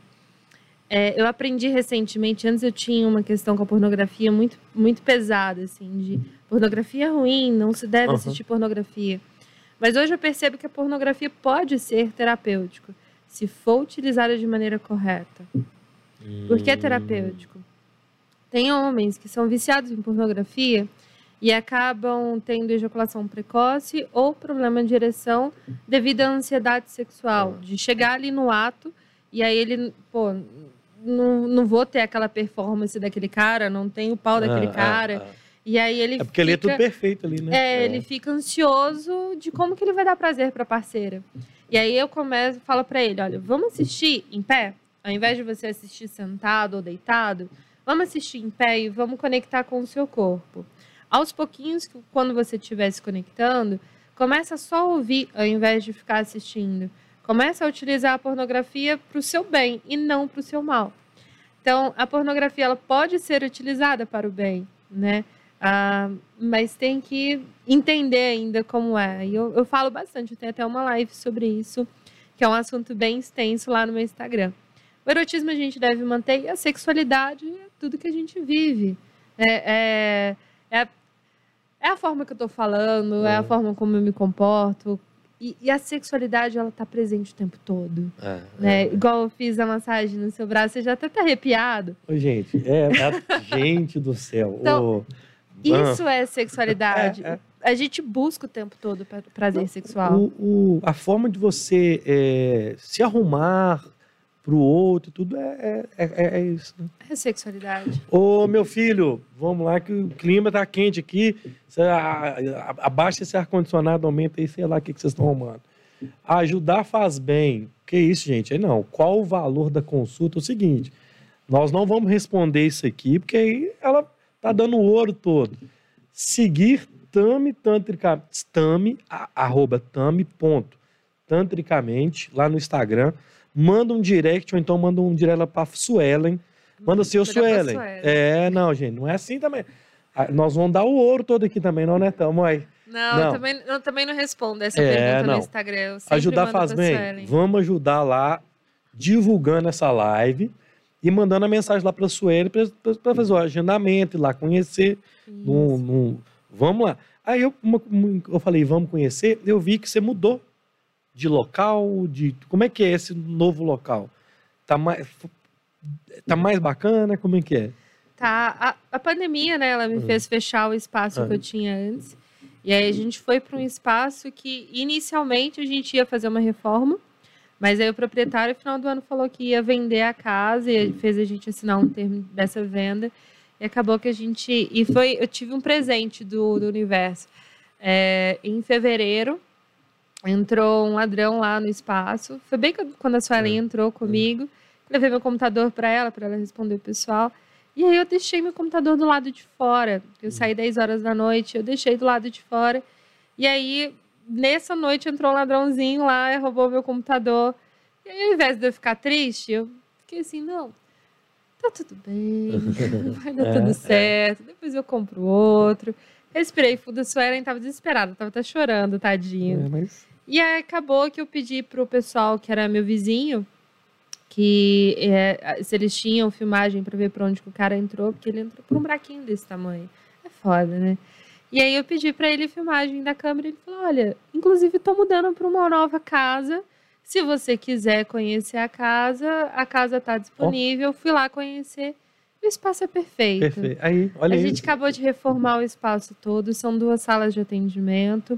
é, eu aprendi recentemente, antes eu tinha uma questão com a pornografia muito, muito pesada, assim, de pornografia é ruim, não se deve Aham. assistir pornografia. Mas hoje eu percebo que a pornografia pode ser terapêutico, se for utilizada de maneira correta. Por que terapêutico? Tem homens que são viciados em pornografia e acabam tendo ejaculação precoce ou problema de ereção devido à ansiedade sexual, de chegar ali no ato e aí ele, pô, não, não vou ter aquela performance daquele cara, não tenho o pau daquele Ah, ah, cara. ah. E aí ele É porque ele é fica- tudo perfeito ali, né? é, ele fica ansioso de como que ele vai dar prazer para a parceira. E aí eu começo, falo para ele, olha, vamos assistir em pé, ao invés de você assistir sentado ou deitado, vamos assistir em pé e vamos conectar com o seu corpo. Aos pouquinhos, quando você estiver se conectando, começa só a ouvir ao invés de ficar assistindo. Começa a utilizar a pornografia para o seu bem e não para o seu mal. Então, a pornografia ela pode ser utilizada para o bem, né? Ah, mas tem que entender ainda como é. E eu, eu falo bastante, eu tenho até uma live sobre isso, que é um assunto bem extenso lá no meu Instagram. O erotismo a gente deve manter e a sexualidade é tudo que a gente vive. É, é, é, a- é a forma que eu tô falando, é, É. a forma como eu me comporto. E, e a sexualidade, ela tá presente o tempo todo. É, Né? é. Igual eu fiz a massagem no seu braço, você já até tá arrepiado. Ô, gente, é, é- gente do céu. Então, Isso é sexualidade. É, é. A gente busca o tempo todo pra- prazer sexual. o, o- a forma de você é, se arrumar pro outro, tudo é, é, é- é isso. né? É sexualidade. Ô, meu filho, vamos lá que o clima tá quente aqui. A- a- abaixa esse ar-condicionado, aumenta aí, sei lá o que, que vocês estão arrumando. Ajudar faz bem. Que isso, gente? Aí não. Qual o valor da consulta? É o seguinte, nós não vamos responder isso aqui, porque aí ela tá dando o ouro todo. Seguir Tami Tantrica, Tami, a- arroba Tami, ponto, tantricamente, lá no Instagram. Manda um direct, ou então manda um direct lá pra Suelen. Manda assim, ô Suelen. É, não, gente, não é assim também. Ah, Nós vamos dar o ouro todo aqui também, não, né, Tamo aí. Não, Não. Eu, também, eu também não respondo essa É, pergunta não. no Instagram. Ajudar faz bem. Suelen. Vamos ajudar lá, divulgando essa live e mandando a mensagem lá para a Sueli para fazer o agendamento, ir lá conhecer. Num, Isso. num- vamos lá. Aí eu, uma- eu falei, vamos conhecer. Eu vi que você mudou de local, de como é que é esse novo local? Tá mais, tá mais bacana? Como é que é? Tá, a, a pandemia, né, ela me Uhum. fez fechar o espaço que Uhum. eu tinha antes. E aí a gente foi para um espaço que inicialmente a gente ia fazer uma reforma, mas aí o proprietário no final do ano falou que ia vender a casa e fez a gente assinar um termo dessa venda. E acabou que a gente e foi, eu tive um presente do, do universo. É, em fevereiro entrou um ladrão lá no espaço. Foi bem quando a Suelen entrou comigo. Levei meu computador para ela, para ela responder o pessoal. E aí eu deixei meu computador do lado de fora. Eu saí 10 horas da noite, eu deixei do lado de fora. E aí, nessa noite, entrou um ladrãozinho lá e roubou meu computador. E aí, ao invés de eu ficar triste, eu fiquei assim, não, tá tudo bem, vai dar É, tudo é. certo, depois eu compro outro. Respirei fundo, a Suelen tava desesperada, tava até chorando, tadinho. É, mas E aí acabou que eu pedi pro pessoal que era meu vizinho que é, se eles tinham filmagem para ver para onde que o cara entrou, porque ele entrou por um buraquinho desse tamanho. É foda, né? E aí eu pedi para ele filmagem da câmera, ele falou: "Olha, inclusive tô mudando para uma nova casa. Se você quiser conhecer a casa, a casa tá disponível. Fui lá conhecer. O espaço é perfeito. perfeito. Aí, olha A isso. gente acabou de reformar o espaço todo, são duas salas de atendimento.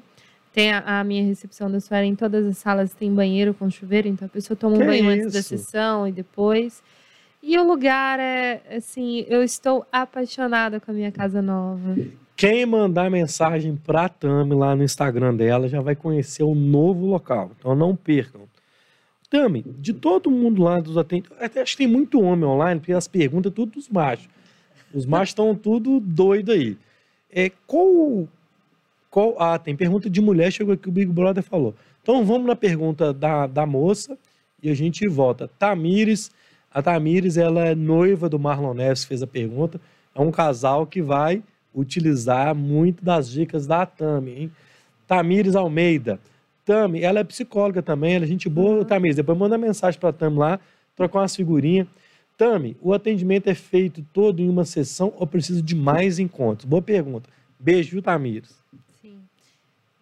Tem a, a minha recepção da Suelen, em todas as salas tem banheiro com chuveiro, então a pessoa toma um Que banho antes da sessão e depois. E o lugar é, assim, eu estou apaixonada com a minha casa nova. Quem mandar mensagem pra Tami lá no Instagram dela já vai conhecer o novo local. Então não percam. Tami, de todo mundo lá dos atendentes, até acho que tem muito homem online, porque as perguntas tudo dos machos. Os machos estão tudo doido aí. É, qual, qual. Ah, tem pergunta de mulher, chegou aqui, o Big Brother falou. Então vamos na pergunta da, da moça e a gente volta. Tamires, a Tamires, ela é noiva do Marlon Neves, fez a pergunta. É um casal que vai utilizar muito das dicas da Tami, hein? Tamires Almeida. Tami, ela é psicóloga também, ela é gente boa. Uhum. Tamires, depois manda mensagem para Tami lá, trocar umas figurinhas. Tami, o atendimento é feito todo em uma sessão ou precisa de mais encontros? Boa pergunta. Beijo, Tamires?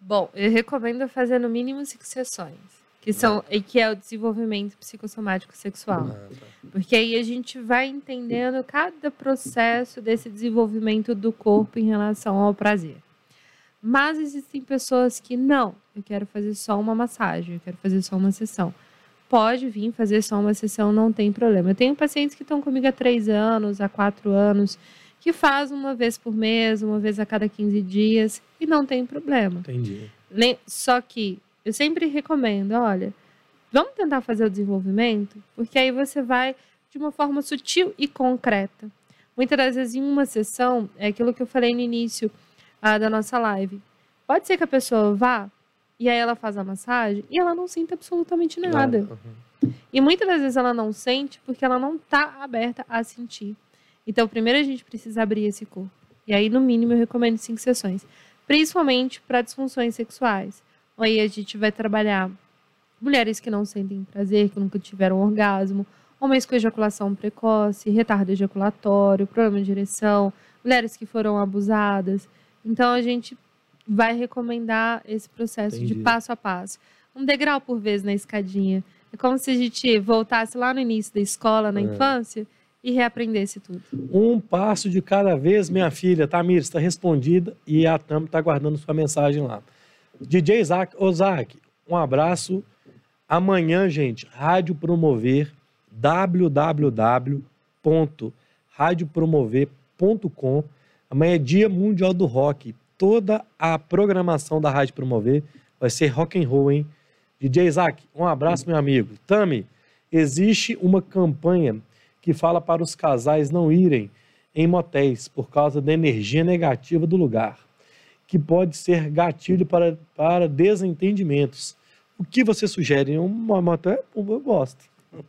Bom, eu recomendo fazer no mínimo cinco sessões. que são e que é o desenvolvimento psicossomático sexual. Ah, tá. Porque aí a gente vai entendendo cada processo desse desenvolvimento do corpo em relação ao prazer. Mas existem pessoas que não, eu quero fazer só uma massagem, eu quero fazer só uma sessão. Pode vir fazer só uma sessão, não tem problema. Eu tenho pacientes que estão comigo há três anos, há quatro anos, que faz uma vez por mês, uma vez a cada 15 dias, e não tem problema. Entendi. Le- Só que eu sempre recomendo, olha, vamos tentar fazer o desenvolvimento, porque aí você vai de uma forma sutil e concreta. Muitas das vezes em uma sessão, é aquilo que eu falei no início ah, da nossa live. Pode ser que a pessoa vá e aí ela faz a massagem e ela não sinta absolutamente nada. Uhum. E muitas das vezes ela não sente porque ela não está aberta a sentir. Então, primeiro a gente precisa abrir esse corpo. E aí, no mínimo, eu recomendo cinco sessões. Principalmente para disfunções sexuais. Aí a gente vai trabalhar mulheres que não sentem prazer, que nunca tiveram orgasmo, homens com ejaculação precoce, retardo ejaculatório, problema de ereção, mulheres que foram abusadas. Então, a gente vai recomendar esse processo de Entendi. passo a passo. Um degrau por vez na escadinha. É como se a gente voltasse lá no início da escola, na É. infância, e reaprendesse tudo. Um passo de cada vez, minha filha. Tamir, está respondida e a Tam está guardando sua mensagem lá. DJ Isaac, Isaac, um abraço. Amanhã, gente, Rádio Promover, www.radiopromover.com. Amanhã é Dia Mundial do Rock. Toda a programação da Rádio Promover vai ser rock and roll, hein? DJ Isaac, um abraço, meu amigo. Tami, existe uma campanha que fala para os casais não irem em motéis por causa da energia negativa do lugar, que pode ser gatilho para, para desentendimentos. O que você sugere? Um motel? Eu gosto.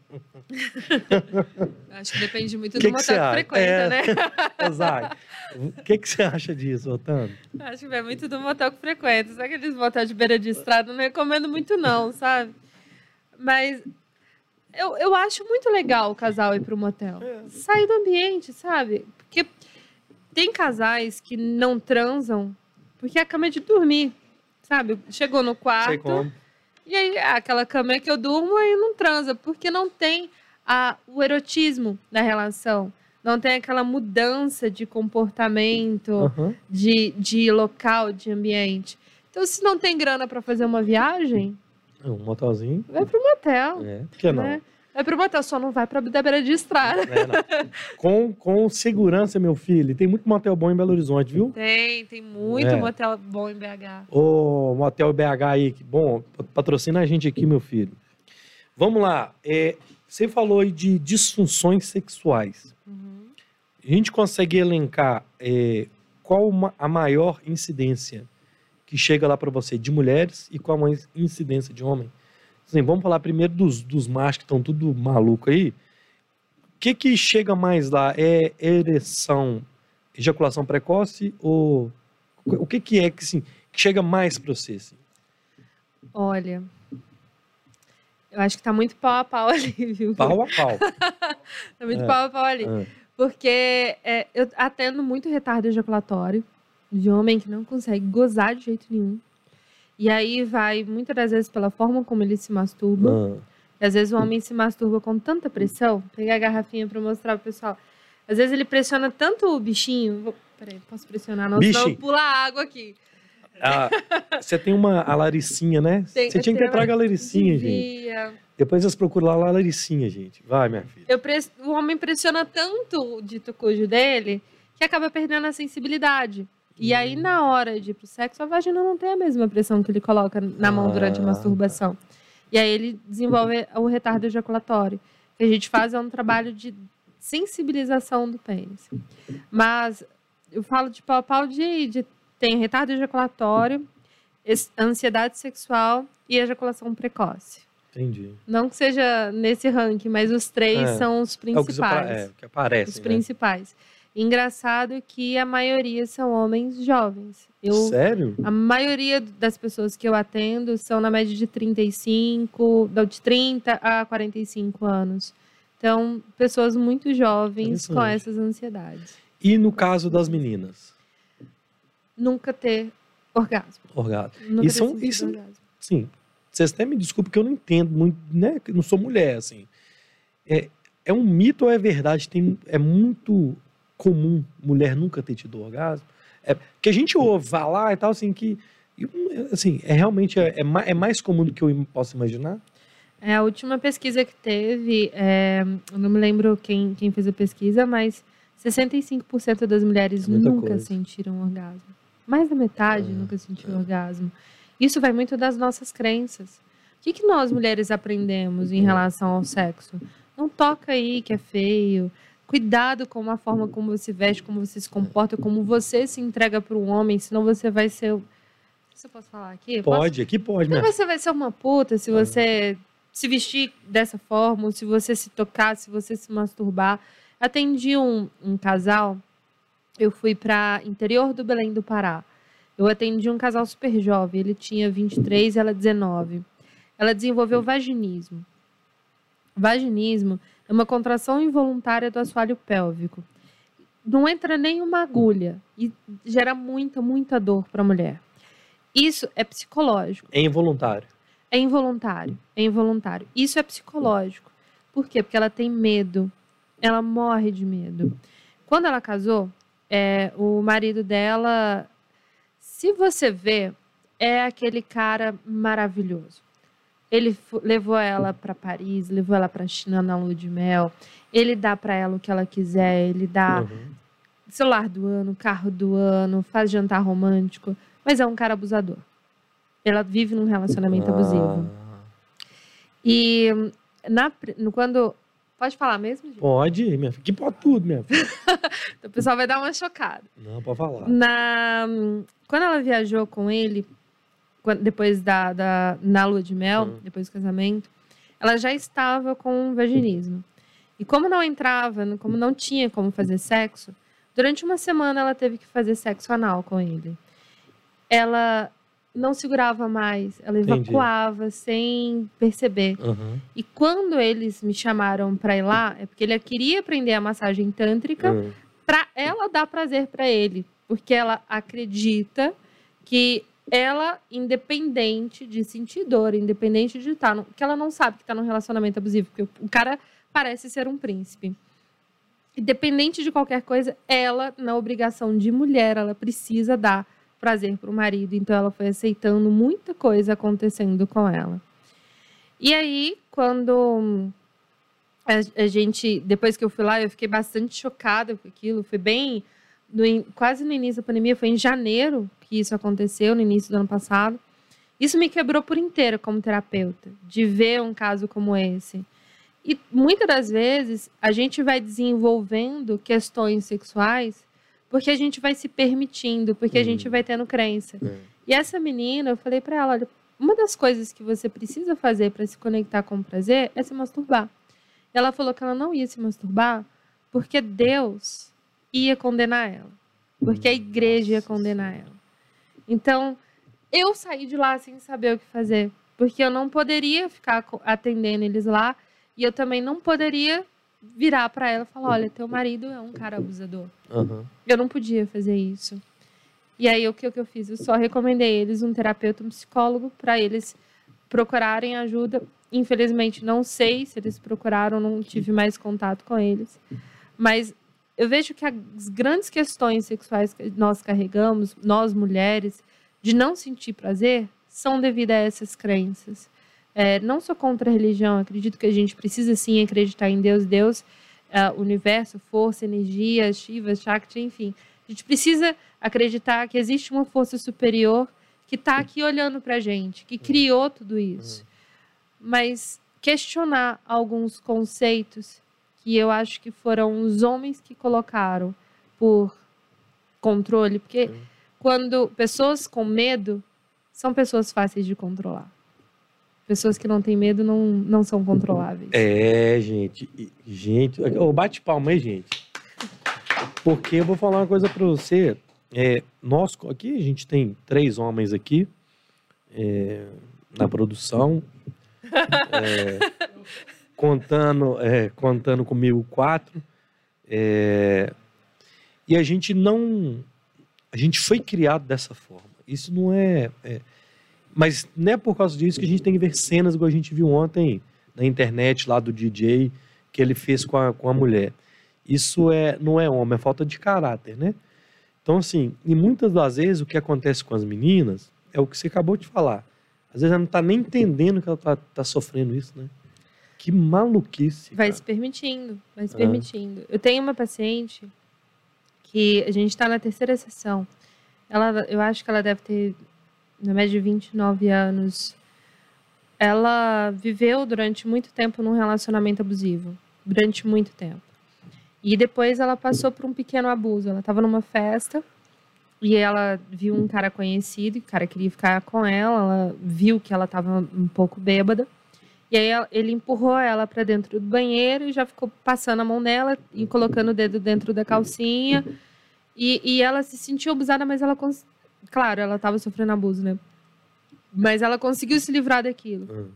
Acho que depende muito Que do que motel que acha? frequenta, É. né? Exato. O que, que você acha disso, Otano? Acho que vai muito do motel que frequenta. Sabe aqueles motel de beira de estrada? Não recomendo muito, não, sabe? Mas eu, eu acho muito legal o casal ir pro motel. É. Sair do ambiente, sabe? Porque tem casais que não transam porque a cama é de dormir, sabe? Chegou no Sei quarto. como. E aí, ah, aquela cama é que eu durmo e não transa, porque não tem a, o erotismo da relação. Não tem aquela mudança de comportamento, Aham. de, de local, de ambiente. Então, se não tem grana para fazer uma viagem, Um motelzinho. vai pro motel. É. Por que não? Né? Vai pro motel, só não vai pra da beira de estrada. É. Com, com segurança, meu filho. Tem muito motel bom em Belo Horizonte, viu? Tem, tem muito É. motel bom em BH. Ô, Motel BH aí, que bom, patrocina a gente aqui, meu filho. Vamos lá. é, você falou aí de disfunções sexuais. Uhum. A gente consegue elencar é, qual a maior incidência que chega lá para você de mulheres e qual a incidência de homem? Assim, vamos falar primeiro dos, dos machos que estão tudo maluco aí. O que que chega mais lá? É ereção, ejaculação precoce ou o que que é que, assim, que chega mais para você? Assim? Olha, eu acho que tá muito pau a pau ali, viu? Pau a pau. Tá muito É. pau a pau ali. Ah, Porque é, eu atendo muito retardo ejaculatório de homem que não consegue gozar de jeito nenhum. E aí vai muitas das vezes pela forma como ele se masturba. ah. E às vezes o homem se masturba com tanta pressão. Pegar a garrafinha para mostrar pro pessoal. Às vezes ele pressiona tanto o bichinho. Vou, peraí, posso pressionar? Não, senão Bichinho. pula água aqui. Ah, você tem uma a Laricinha, né? Tem- você tinha que ter trago a Laricinha, gente. Depois vocês procuram lá a Laricinha, gente. Vai, minha filha. Eu pres- O homem pressiona tanto o dito cujo dele que acaba perdendo a sensibilidade. E aí, Hum. na hora de ir pro sexo, a vagina não tem a mesma pressão que ele coloca na mão durante a Ah, masturbação. E aí ele desenvolve o retardo ejaculatório. O que a gente faz é um trabalho de sensibilização do pênis. Mas eu falo de pau a pau de, de tem retardo ejaculatório, ansiedade sexual e ejaculação precoce. Entendi. Não que seja nesse ranking, mas os três É. são os É o que, principais. é, o que aparece, os né? principais. Engraçado que a maioria são homens jovens. Eu, Sério? a maioria das pessoas que eu atendo são na média de 35, não, de 30 a 45 anos. Então, pessoas muito jovens com essas ansiedades. E no caso das meninas? Nunca ter orgasmo. Orgasmo. Nunca isso- orgasmo. Sim. vocês até me desculpem que eu não entendo muito, né? Não sou mulher, assim. É, é um mito ou é verdade? Tem, é muito comum mulher nunca ter tido orgasmo? É, que a gente ouve falar e tal, assim, que assim, é realmente é, é, é mais comum do que eu posso imaginar? É, a última pesquisa que teve, é, eu não me lembro quem, quem fez a pesquisa, mas 65% das mulheres É nunca coisa. sentiram orgasmo. Mais da metade É, nunca sentiu orgasmo. Isso vai muito das nossas crenças. O que, que nós mulheres aprendemos em relação ao sexo? Não toca aí que é feio. Cuidado com a forma como você veste, como você se comporta, como você se entrega para um homem, senão você vai ser. Se eu posso falar aqui? Posso? Pode, aqui pode, né? você vai ser uma puta se você se vestir dessa forma, ou se você se tocar, se você se masturbar. Atendi um, um casal, eu fui para interior do Belém do Pará. Eu atendi um casal super jovem, ele tinha 23 ela 19. Ela desenvolveu vaginismo. Vaginismo é uma contração involuntária do assoalho pélvico. Não entra nenhuma agulha e gera muita, muita dor para a mulher. Isso é psicológico. É involuntário. É involuntário. É involuntário. Isso é psicológico. Por quê? Porque ela tem medo. Ela morre de medo. Quando ela casou, é, o marido dela, se você vê, é aquele cara maravilhoso. Ele levou ela para Paris, levou ela para China na lua de mel. Ele dá para ela o que ela quiser. Ele dá Uhum. celular do ano, carro do ano, faz jantar romântico, mas é um cara abusador. Ela vive num relacionamento abusivo. Ah, E hum, na, quando. Pode falar mesmo? gente? pode, minha filha. Que pode tudo, minha filha. O pessoal vai dar uma chocada. Não, pode falar. Na, quando ela viajou com ele, depois da, da na lua de mel, Hum. depois do casamento, ela já estava com vaginismo. E como não entrava, como não tinha como fazer sexo, durante uma semana ela teve que fazer sexo anal com ele. Ela não segurava mais, ela Entendi. evacuava sem perceber. Uhum. E quando eles me chamaram para ir lá, é porque ele queria aprender a massagem tântrica Uhum. para ela dar prazer para ele, porque ela acredita que ela, independente de sentir dor, independente de estar, no, que ela não sabe que está num relacionamento abusivo, porque o, cara parece ser um príncipe. Independente de qualquer coisa, ela, na obrigação de mulher, ela precisa dar prazer para o marido. Então ela foi aceitando muita coisa acontecendo com ela. E aí, quando hum, a gente, depois que eu fui lá, eu fiquei bastante chocada com aquilo. Foi bem, no quase no início da pandemia, foi em janeiro que isso aconteceu, no início do ano passado. Isso me quebrou por inteiro como terapeuta, de ver um caso como esse. E muitas das vezes a gente vai desenvolvendo questões sexuais porque a gente vai se permitindo, porque a gente Hum. vai tendo crença. É. E essa menina, eu falei pra ela, olha, uma das coisas que você precisa fazer para se conectar com o prazer é se masturbar. Ela falou que ela não ia se masturbar porque Deus ia condenar ela, porque a igreja ia condenar ela. Então, eu saí de lá sem saber o que fazer, porque eu não poderia ficar atendendo eles lá e eu também não poderia virar para ela e falar, olha, teu marido é um cara abusador. Uhum. Eu não podia fazer isso. E aí, o que, o que eu fiz? Eu só recomendei eles um terapeuta, um psicólogo, para eles procurarem ajuda. Infelizmente, não sei se eles procuraram, não tive mais contato com eles. Mas eu vejo que as grandes questões sexuais que nós carregamos, nós mulheres, de não sentir prazer, são devido a essas crenças. É, não sou contra a religião, acredito que a gente precisa sim acreditar em Deus. Deus ah, universo, força, energia, Shiva, Shakti, enfim. A gente precisa acreditar que existe uma força superior que está aqui olhando para a gente, que criou tudo isso. Mas questionar alguns conceitos que eu acho que foram os homens que colocaram por controle, porque Sim. quando pessoas com medo são pessoas fáceis de controlar. Pessoas que não têm medo não, não são controláveis. É, gente. e- Gente, ô, bate palma aí, gente. Porque eu vou falar uma coisa pra você. É, nós aqui, a gente tem três homens aqui é, na produção. É, contando, é, contando comigo quatro. É, e a gente não. A gente foi criado dessa forma. Isso não é. é Mas não é por causa disso que a gente tem que ver cenas igual a gente viu ontem na internet lá do DJ que ele fez com a, com a mulher. Isso é, não é homem, é falta de caráter, né? Então, assim, e muitas das vezes o que acontece com as meninas é o que você acabou de falar. Às vezes ela não está nem entendendo que ela está tá sofrendo isso, né? Que maluquice. Vai cara. se permitindo, vai se Ah. permitindo. Eu tenho uma paciente que a gente está na terceira sessão. Ela, eu acho que ela deve ter, na média, de 29 anos. Ela viveu durante muito tempo num relacionamento abusivo. Durante muito tempo. E depois ela passou por um pequeno abuso. Ela estava numa festa e ela viu um cara conhecido, e o cara queria ficar com ela. Ela viu que ela estava um pouco bêbada. E aí ele empurrou ela para dentro do banheiro e já ficou passando a mão nela e colocando o dedo dentro da calcinha. E, e ela se sentiu abusada, mas ela. cons- Claro, ela estava sofrendo abuso, né? Mas ela conseguiu se livrar daquilo.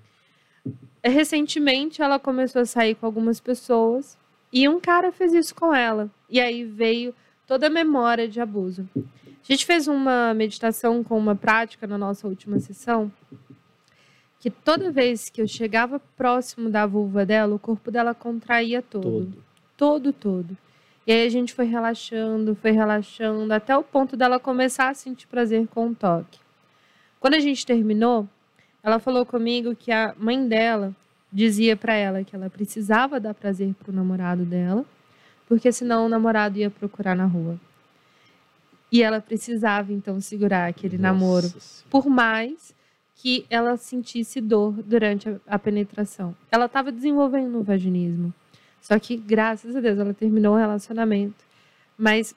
Ah, Recentemente, ela começou a sair com algumas pessoas e um cara fez isso com ela. E aí veio toda a memória de abuso. A gente fez uma meditação com uma prática na nossa última sessão que toda vez que eu chegava próximo da vulva dela, o corpo dela contraía todo. todo. Todo, todo. E aí a gente foi relaxando, foi relaxando, até o ponto dela começar a sentir prazer com o toque. Quando a gente terminou, ela falou comigo que a mãe dela dizia pra ela que ela precisava dar prazer pro namorado dela, porque senão o namorado ia procurar na rua. E ela precisava então segurar aquele namoro, Nossa Senhora. por mais que ela sentisse dor durante a, a penetração. Ela estava desenvolvendo o vaginismo. Só que, graças a Deus, ela terminou o relacionamento. Mas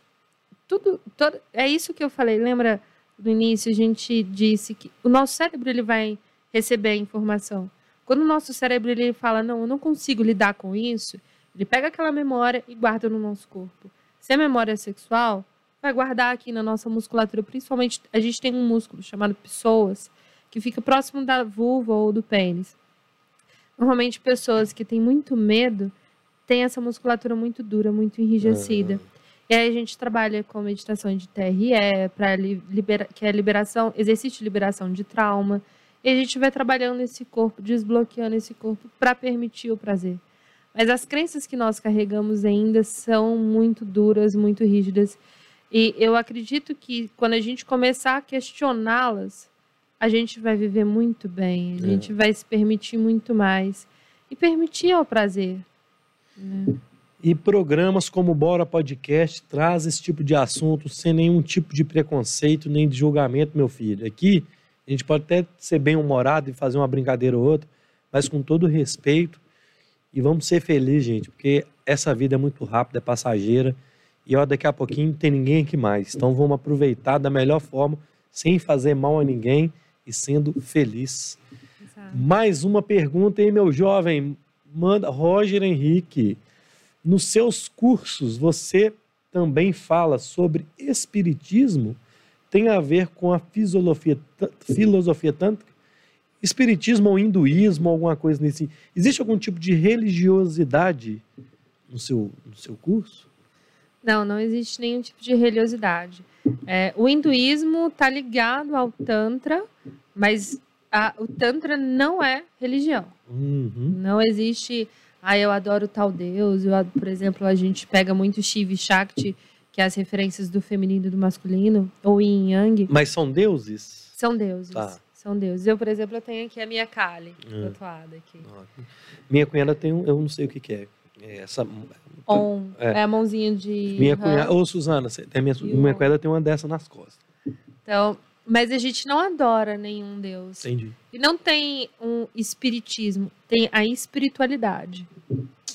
tudo, todo, é isso que eu falei. Lembra no início a gente disse que o nosso cérebro ele vai receber a informação. Quando o nosso cérebro ele fala, não, eu não consigo lidar com isso, ele pega aquela memória e guarda no nosso corpo. Se é memória sexual, vai guardar aqui na nossa musculatura. Principalmente, a gente tem um músculo chamado psoas, que fica próximo da vulva ou do pênis. Normalmente, pessoas que têm muito medo têm essa musculatura muito dura, muito enrijecida. E aí a gente trabalha com meditação de TRE, para libera que é liberação, exercício de liberação de trauma. E a gente vai trabalhando esse corpo, desbloqueando esse corpo para permitir o prazer. Mas as crenças que nós carregamos ainda são muito duras, muito rígidas. E eu acredito que quando a gente começar a questioná-las, a gente vai viver muito bem, a É. gente vai se permitir muito mais. E permitir ao prazer. né? E programas como o Bora Podcast traz esse tipo de assunto sem nenhum tipo de preconceito nem de julgamento, meu filho. Aqui a gente pode até ser bem humorado e fazer uma brincadeira ou outra, mas com todo respeito. E vamos ser felizes, gente, porque essa vida é muito rápida, é passageira. E ó, daqui a pouquinho não tem ninguém aqui mais. Então vamos aproveitar da melhor forma, sem fazer mal a ninguém e sendo feliz. Exato. Mais uma pergunta aí, meu jovem. Manda, Roger Henrique. Nos seus cursos, você também fala sobre espiritismo? Tem a ver com a filosofia, filosofia tântrica? Espiritismo ou hinduísmo, alguma coisa nesse. Existe algum tipo de religiosidade no seu, no seu curso? Não, não existe nenhum tipo de religiosidade. É, o hinduísmo está ligado ao Tantra, mas a- o Tantra não é religião. Uhum. Não existe, ah, eu adoro tal Deus. Eu, por exemplo, a gente pega muito Shiva e Shakti, que é as referências do feminino e do masculino, ou Yin Yang, Mas são deuses? são deuses. Tá. São deuses. Eu, por exemplo, eu tenho aqui a minha Kali, Hum. tatuada aqui. Minha cunhada tem um, eu não sei o que, que é. É Essa, On, É. é. a mãozinha de... minha cunhada. Ô, Suzana, você minha, minha cunhada tem uma dessa nas costas. Então, mas a gente não adora nenhum deus. Entendi. E não tem um espiritismo, tem a espiritualidade.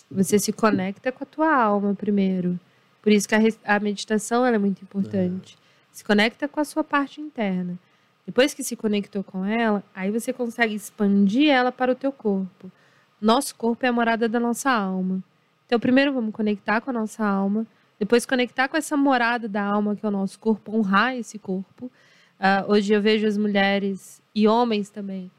Você se conecta com a tua alma primeiro. Por isso que a, a meditação é muito importante. Se conecta com a sua parte interna. Depois que se conectou com ela, aí você consegue expandir ela para o teu corpo. Nosso corpo é a morada da nossa alma. Então, primeiro vamos conectar com a nossa alma, depois conectar com essa morada da alma que é o nosso corpo, honrar esse corpo. Ah, hoje eu vejo as mulheres e homens também.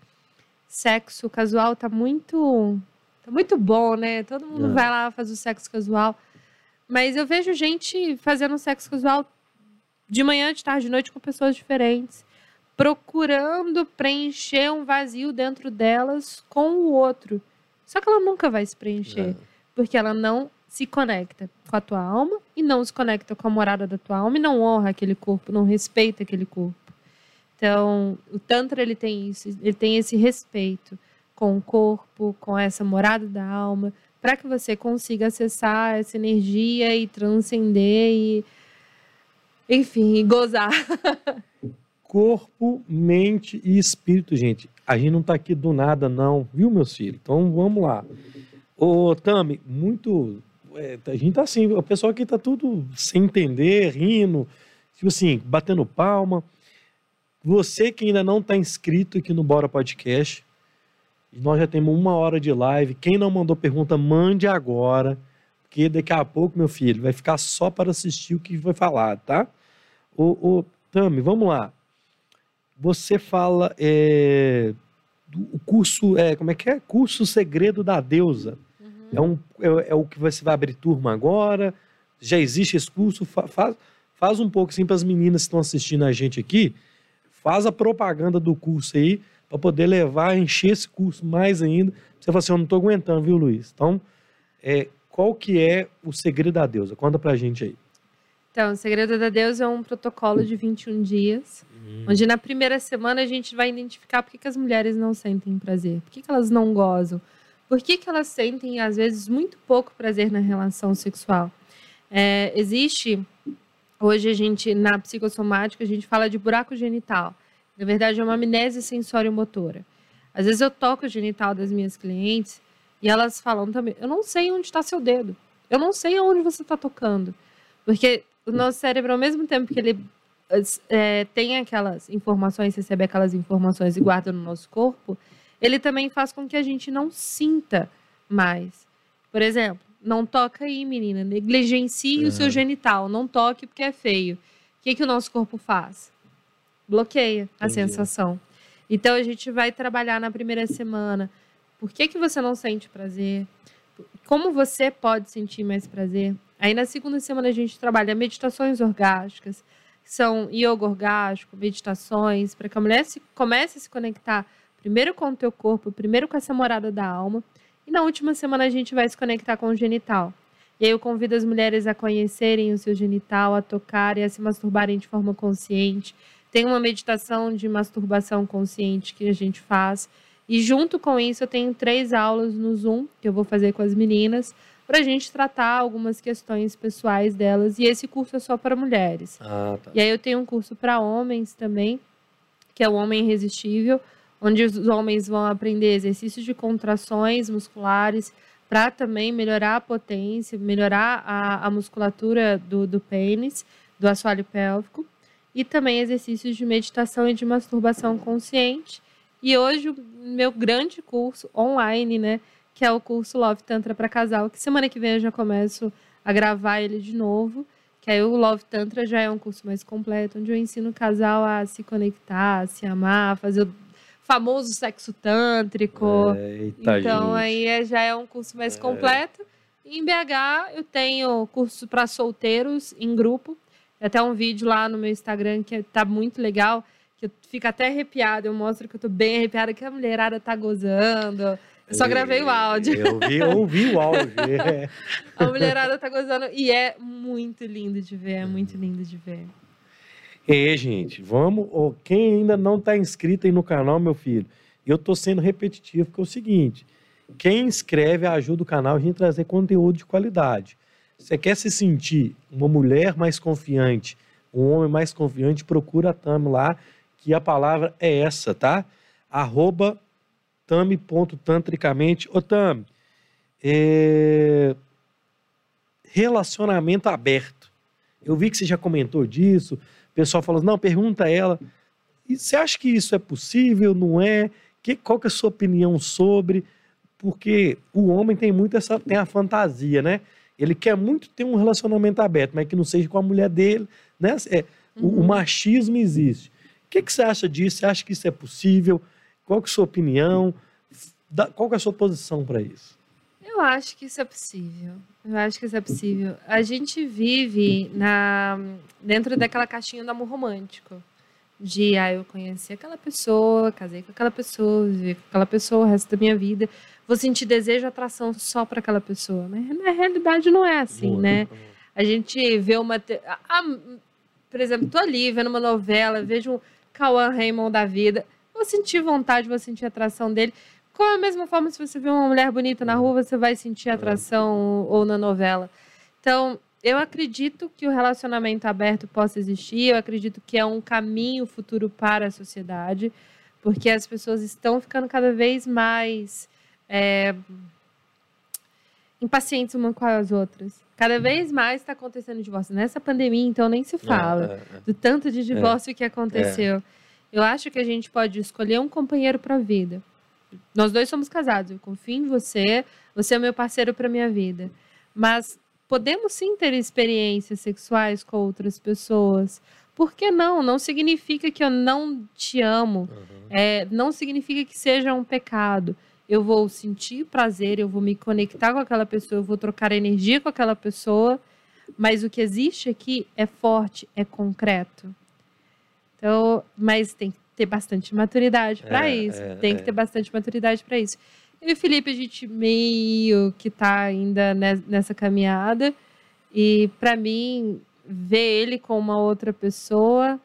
Sexo casual tá muito tá muito bom, né? Todo mundo É. vai lá faz o sexo casual. Mas eu vejo gente fazendo sexo casual de manhã, de tarde, de noite com pessoas diferentes. procurando preencher um vazio dentro delas com o outro. Só que ela nunca vai se preencher, É. porque ela não se conecta com a tua alma e não se conecta com a morada da tua alma e não honra aquele corpo, não respeita aquele corpo. Então, o Tantra ele tem isso, ele tem esse respeito com o corpo, com essa morada da alma, para que você consiga acessar essa energia e transcender e enfim, gozar. Corpo, mente e espírito, gente. A gente não tá aqui do nada, não, viu, meus filhos? Então vamos lá. Ô, Tami, muito. é, a gente tá assim, o pessoal aqui tá tudo sem entender, rindo, tipo assim, batendo palma. Você que ainda não tá inscrito aqui no Bora Podcast, nós já temos uma hora de live. Quem não mandou pergunta, mande agora, porque daqui a pouco, meu filho, vai ficar só para assistir o que foi falado, tá? Ô, ô Tami, vamos lá. Você fala é, do o curso, é, como é que é? Curso Segredo da Deusa. É, um, é, é o que você vai abrir turma agora? Já existe esse curso? Fa- faz, faz um pouco assim para as meninas que estão assistindo a gente aqui. Faz a propaganda do curso aí para poder levar, encher esse curso mais ainda. Você fala assim, eu não estou aguentando, viu, Luiz? Então, é, qual que é o segredo da deusa? Conta pra gente aí. Então, o Segredo da Deus é um protocolo de 21 dias, onde na primeira semana a gente vai identificar por que, que as mulheres não sentem prazer, por que, que elas não gozam, por que, que elas sentem, às vezes, muito pouco prazer na relação sexual. É, existe, hoje a gente, na psicossomática, a gente fala de buraco genital. Na verdade, é uma amnésia sensório-motora. Às vezes eu toco o genital das minhas clientes e elas falam também, eu não sei onde está seu dedo, eu não sei aonde você está tocando. Porque o nosso cérebro, ao mesmo tempo que ele é, tem aquelas informações, recebe aquelas informações e guarda no nosso corpo, ele também faz com que a gente não sinta mais. Por exemplo, não toca aí, menina, negligencie o seu Aham. genital, não toque porque é feio. O que, que o nosso corpo faz? Bloqueia a Entendi. sensação. Então a gente vai trabalhar na primeira semana. Por que, que você não sente prazer? Como você pode sentir mais prazer? Aí na segunda semana a gente trabalha meditações orgásticas, que são yoga orgástico, meditações, para que a mulher se, comece a se conectar primeiro com o teu corpo, primeiro com essa morada da alma. E na última semana a gente vai se conectar com o genital. E aí eu convido as mulheres a conhecerem o seu genital, a tocarem, a se masturbarem de forma consciente. Tem uma meditação de masturbação consciente que a gente faz. E junto com isso, eu tenho três aulas no Zoom que eu vou fazer com as meninas para a gente tratar algumas questões pessoais delas. E esse curso é só para mulheres. Ah, tá. E aí eu tenho um curso para homens também, que é o Homem Irresistível, onde os homens vão aprender exercícios de contrações musculares para também melhorar a potência, melhorar a, a musculatura do, do pênis, do assoalho pélvico, e também exercícios de meditação e de masturbação consciente. E hoje o meu grande curso online, né, que é o curso Love Tantra para casal, que semana que vem eu já começo a gravar ele de novo. Que aí o Love Tantra já é um curso mais completo, onde eu ensino o casal a se conectar, a se amar, a fazer o famoso sexo tântrico. Eita, então gente. aí é- já é um curso mais É. completo. Em BH eu tenho curso para solteiros em grupo. Tem até um vídeo lá no meu Instagram que tá muito legal, que eu fico até arrepiada. Eu mostro que eu tô bem arrepiada, que a mulherada tá gozando. Eu só gravei o áudio. Eu vi, eu ouvi o áudio. é. A mulherada tá gozando. E é muito lindo de ver, é muito lindo de ver. É, gente, vamos. quem ainda não está inscrito aí no canal, meu filho, eu tô sendo repetitivo, porque é o seguinte: quem inscreve ajuda o canal a gente trazer conteúdo de qualidade. Você quer se sentir uma mulher mais confiante, um homem mais confiante, procura a Tami lá, que a palavra é essa, tá? Arroba tami.tantricamente. Ô, Tami, é, relacionamento aberto. Eu vi que você já comentou disso. O pessoal falou, não, pergunta a ela. E você acha que isso é possível, não é? Que, qual que é a sua opinião sobre? Porque o homem tem muito essa, tem a fantasia, né? Ele quer muito ter um relacionamento aberto, mas que não seja com a mulher dele, né? É, o, o Uhum. machismo existe. O que, que você acha disso? Você acha que isso é possível? Qual que é a sua opinião? Da- Qual que é a sua posição para isso? Eu acho que isso é possível. Eu acho que isso é possível. A gente vive na dentro daquela caixinha do amor romântico. de, ah, eu conheci aquela pessoa, casei com aquela pessoa, vivi com aquela pessoa o resto da minha vida, vou sentir desejo e atração só para aquela pessoa. Mas na realidade não é assim, Muito né? bom. A gente vê uma. te- Ah, por exemplo, tô ali vendo uma novela, vejo um Cauã Raymond da vida. Vou sentir vontade, vou sentir atração dele. Com a mesma forma, se você vê uma mulher bonita na rua, você vai sentir atração ou na novela. Então, eu acredito que o relacionamento aberto possa existir, eu acredito que é um caminho futuro para a sociedade, porque as pessoas estão ficando cada vez mais é, impacientes uma com as outras. Cada vez mais está acontecendo divórcio. Nessa pandemia, então, nem se fala É, é, é. do tanto de divórcio que aconteceu. Eu acho que a gente pode escolher um companheiro para a vida. Nós dois somos casados, eu confio em você, você é meu parceiro para minha vida. Mas podemos sim ter experiências sexuais com outras pessoas. Por que não? Não significa que eu não te amo. Uhum. É, não significa que seja um pecado. Eu vou sentir prazer, eu vou me conectar com aquela pessoa, eu vou trocar energia com aquela pessoa, mas o que existe aqui é forte, é concreto. Então, mas tem que ter bastante maturidade para É, isso. é, tem é. que ter bastante maturidade para isso. Eu e o Felipe, a gente meio que tá ainda ne- nessa caminhada. E para mim, ver ele com uma outra pessoa,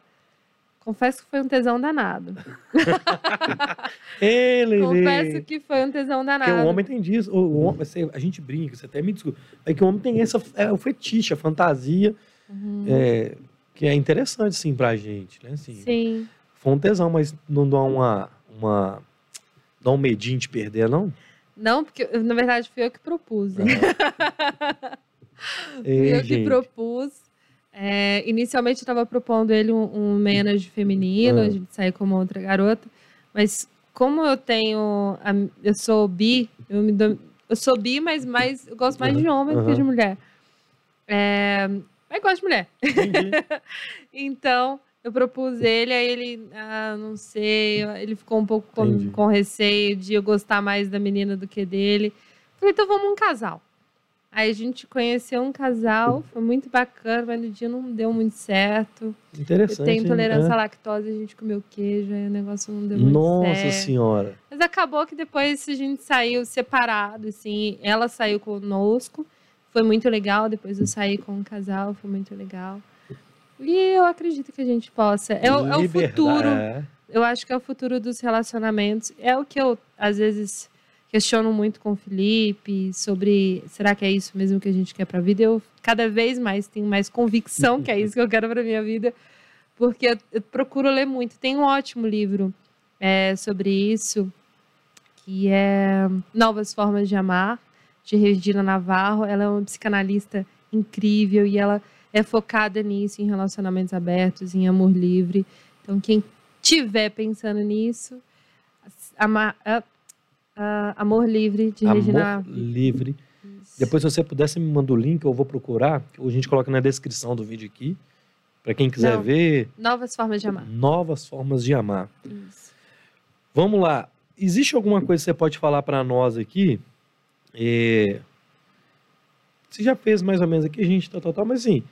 confesso que foi um tesão danado. Ele, Confesso que foi um tesão danado. Porque o homem tem disso. O, o homem, a gente brinca, você até me desculpa. É que o homem tem essa, é, o fetiche, a fantasia, Uhum. é, que é interessante, sim, pra gente, né? Assim, Sim. Foi um tesão, mas não dá uma, uma, dá um medinho de perder, não? Não, porque na verdade fui eu que propus. hein? Fui Ei, eu que gente. propus. É, inicialmente eu estava propondo ele um, um manager feminino, Ah. a gente sair com uma outra garota. Mas como eu tenho. a- eu sou bi, eu me dou- eu sou bi, mas mais, eu gosto mais de homem do que de mulher. É, mas gosto de mulher. Então, eu propus ele, aí ele, ah, não sei, ele ficou um pouco com, com receio de eu gostar mais da menina do que dele. Falei, então vamos um casal. Aí a gente conheceu um casal, foi muito bacana, mas no dia não deu muito certo. Interessante. Eu tenho intolerância É. à lactose, a gente comeu queijo, aí o negócio não deu muito Nossa certo. senhora. Mas acabou que depois a gente saiu separado, assim. Ela saiu conosco, foi muito legal. Depois eu saí com um casal, foi muito legal. E eu acredito que a gente possa. É, o- é o futuro. é. Eu acho que é o futuro dos relacionamentos. É o que eu, às vezes, questiono muito com o Felipe sobre será que é isso mesmo que a gente quer para a vida? Eu cada vez mais tenho mais convicção que é isso que eu quero para minha vida, porque eu, eu procuro ler muito. Tem um ótimo livro é, sobre isso, que é Novas Formas de Amar, de Regina Navarro. Ela é uma psicanalista incrível e ela é focada nisso, em relacionamentos abertos, em amor livre. Então, quem tiver pensando nisso, ama- Amor Livre, de Regina. Amor livre. Depois, se você você me manda o link, eu vou procurar. A gente coloca na descrição do vídeo aqui. Pra quem quiser Não. ver, Novas Formas de Amar. novas formas de amar. Isso. Vamos lá. Existe alguma coisa que você pode falar para nós aqui? É, Você já fez mais ou menos aqui, a gente, tal, tal, tal, mas assim,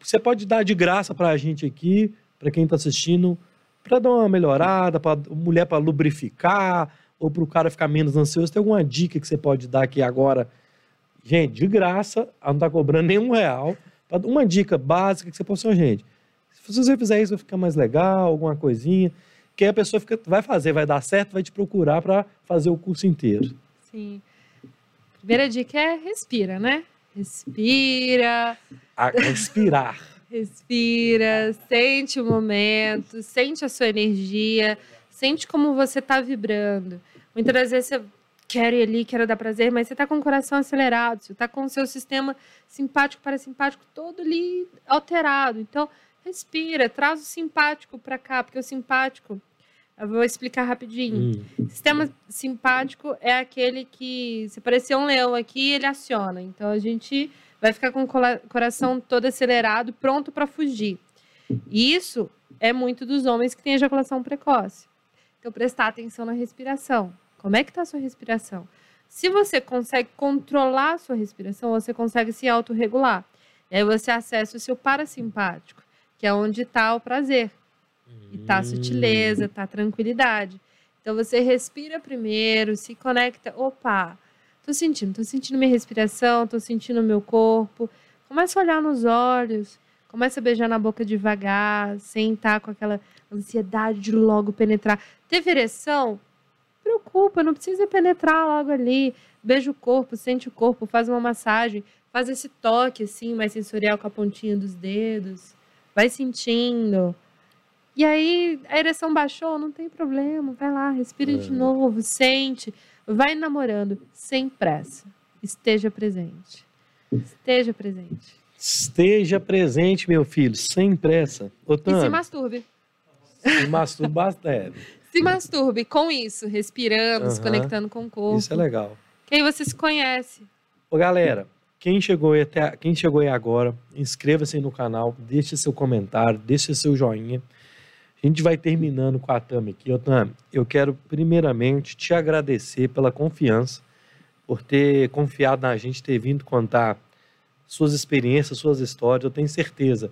você pode dar de graça para a gente aqui, para quem está assistindo, para dar uma melhorada, para mulher para lubrificar, ou para o cara ficar menos ansioso. Tem alguma dica que você pode dar aqui agora? Gente, de graça, ela não está cobrando nenhum real. Pra- Uma dica básica que você pode ser, gente. Se você fizer isso, vai ficar mais legal, alguma coisinha que aí a pessoa fica, vai fazer, vai dar certo, vai te procurar para fazer o curso inteiro. Sim. Primeira dica é respira, né? Respira, A respirar. respira, sente o momento, sente a sua energia, sente como você está vibrando. Muitas das vezes você quer ir ali, quer dar prazer, mas você está com o coração acelerado, você está com o seu sistema simpático parasimpático todo ali alterado. Então, respira, traz o simpático para cá, porque o simpático, eu vou explicar rapidinho. Hum, Sistema simpático é aquele que, se aparecer um leão aqui, ele aciona. Então a gente vai ficar com o coração todo acelerado, pronto para fugir. E isso é muito dos homens que têm ejaculação precoce. Então prestar atenção na respiração. Como é que está a sua respiração? Se você consegue controlar a sua respiração, você consegue se autorregular. E aí você acessa o seu parasimpático, que é onde está o prazer. E tá sutileza, tá tranquilidade. Então você respira primeiro, se conecta. Opa, tô sentindo, tô sentindo minha respiração, tô sentindo meu corpo. Começa a olhar nos olhos, começa a beijar na boca devagar, sem estar com aquela ansiedade de logo penetrar. Teve ereção? Preocupa, não precisa penetrar logo ali. Beija o corpo, sente o corpo, faz uma massagem, faz esse toque assim, mais sensorial com a pontinha dos dedos. Vai sentindo. E aí a ereção baixou, não tem problema, vai lá, respira de novo, sente, vai namorando sem pressa. Esteja presente. Esteja presente. Esteja presente, meu filho, sem pressa. Ô, E se masturbe. se masturba bastante. Se masturbe com isso, respirando, se Aham. conectando com o corpo. Isso é legal. Que aí você se conhece. Ô, galera, quem chegou aí até quem chegou aí agora, inscreva-se no canal, deixe seu comentário, deixe seu joinha. A gente vai terminando com a Tami aqui. Ô, Tami, eu quero primeiramente te agradecer pela confiança, por ter confiado na gente, ter vindo contar suas experiências, suas histórias. Eu tenho certeza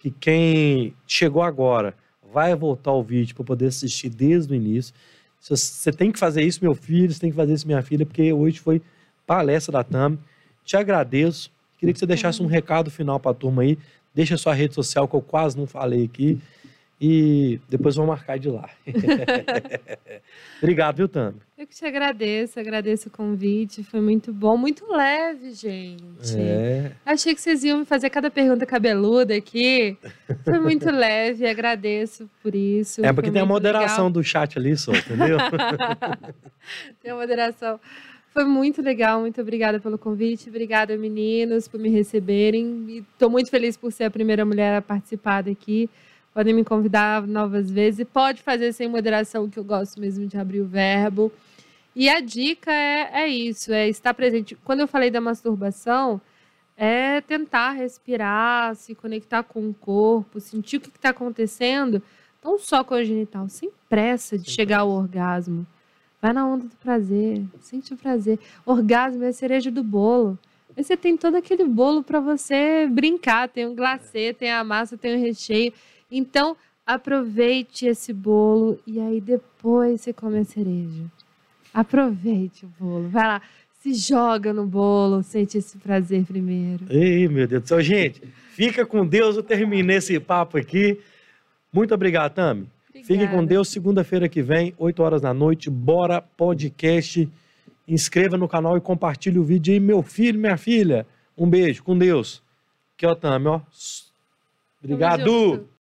que quem chegou agora vai voltar o vídeo para poder assistir desde o início. Você tem que fazer isso, meu filho, você tem que fazer isso, minha filha, porque hoje foi palestra da Tami. Te agradeço. Queria que você deixasse um recado final para a turma aí. Deixa sua rede social, que eu quase não falei aqui. E depois vou marcar de lá. Obrigado, viu, Tami? Eu que te agradeço, agradeço o convite. Foi muito bom, muito leve, gente. É. Achei que vocês iam me fazer cada pergunta cabeluda aqui. Foi muito leve, agradeço por isso. É porque tem a moderação legal. do chat ali, só, entendeu? Tem a moderação. Foi muito legal, muito obrigada pelo convite. Obrigada, meninos, por me receberem. Estou muito feliz por ser a primeira mulher a participar daqui. Podem me convidar novas vezes. E pode fazer sem moderação, que eu gosto mesmo de abrir o verbo. E a dica é, é isso, é estar presente. Quando eu falei da masturbação, é tentar respirar, se conectar com o corpo, sentir o que está acontecendo, não só com a genital, sem pressa de Sem chegar ao pressa. orgasmo. Vai na onda do prazer, sente o prazer. Orgasmo é a cereja do bolo. Aí você tem todo aquele bolo para você brincar. Tem um glacê, tem a massa, tem o recheio. Então, aproveite esse bolo e aí depois você come a cereja. Aproveite o bolo. Vai lá, se joga no bolo, sente esse prazer primeiro. Ei, meu Deus do céu. Gente, fica com Deus. Eu terminei esse papo aqui. Muito obrigado, Tami. Fique com Obrigada. Deus. Segunda-feira que vem, 8 horas da noite, bora podcast. Inscreva no canal e compartilhe o vídeo aí, meu filho, minha filha. Um beijo, com Deus. Aqui, ó, Tami, ó. Obrigado.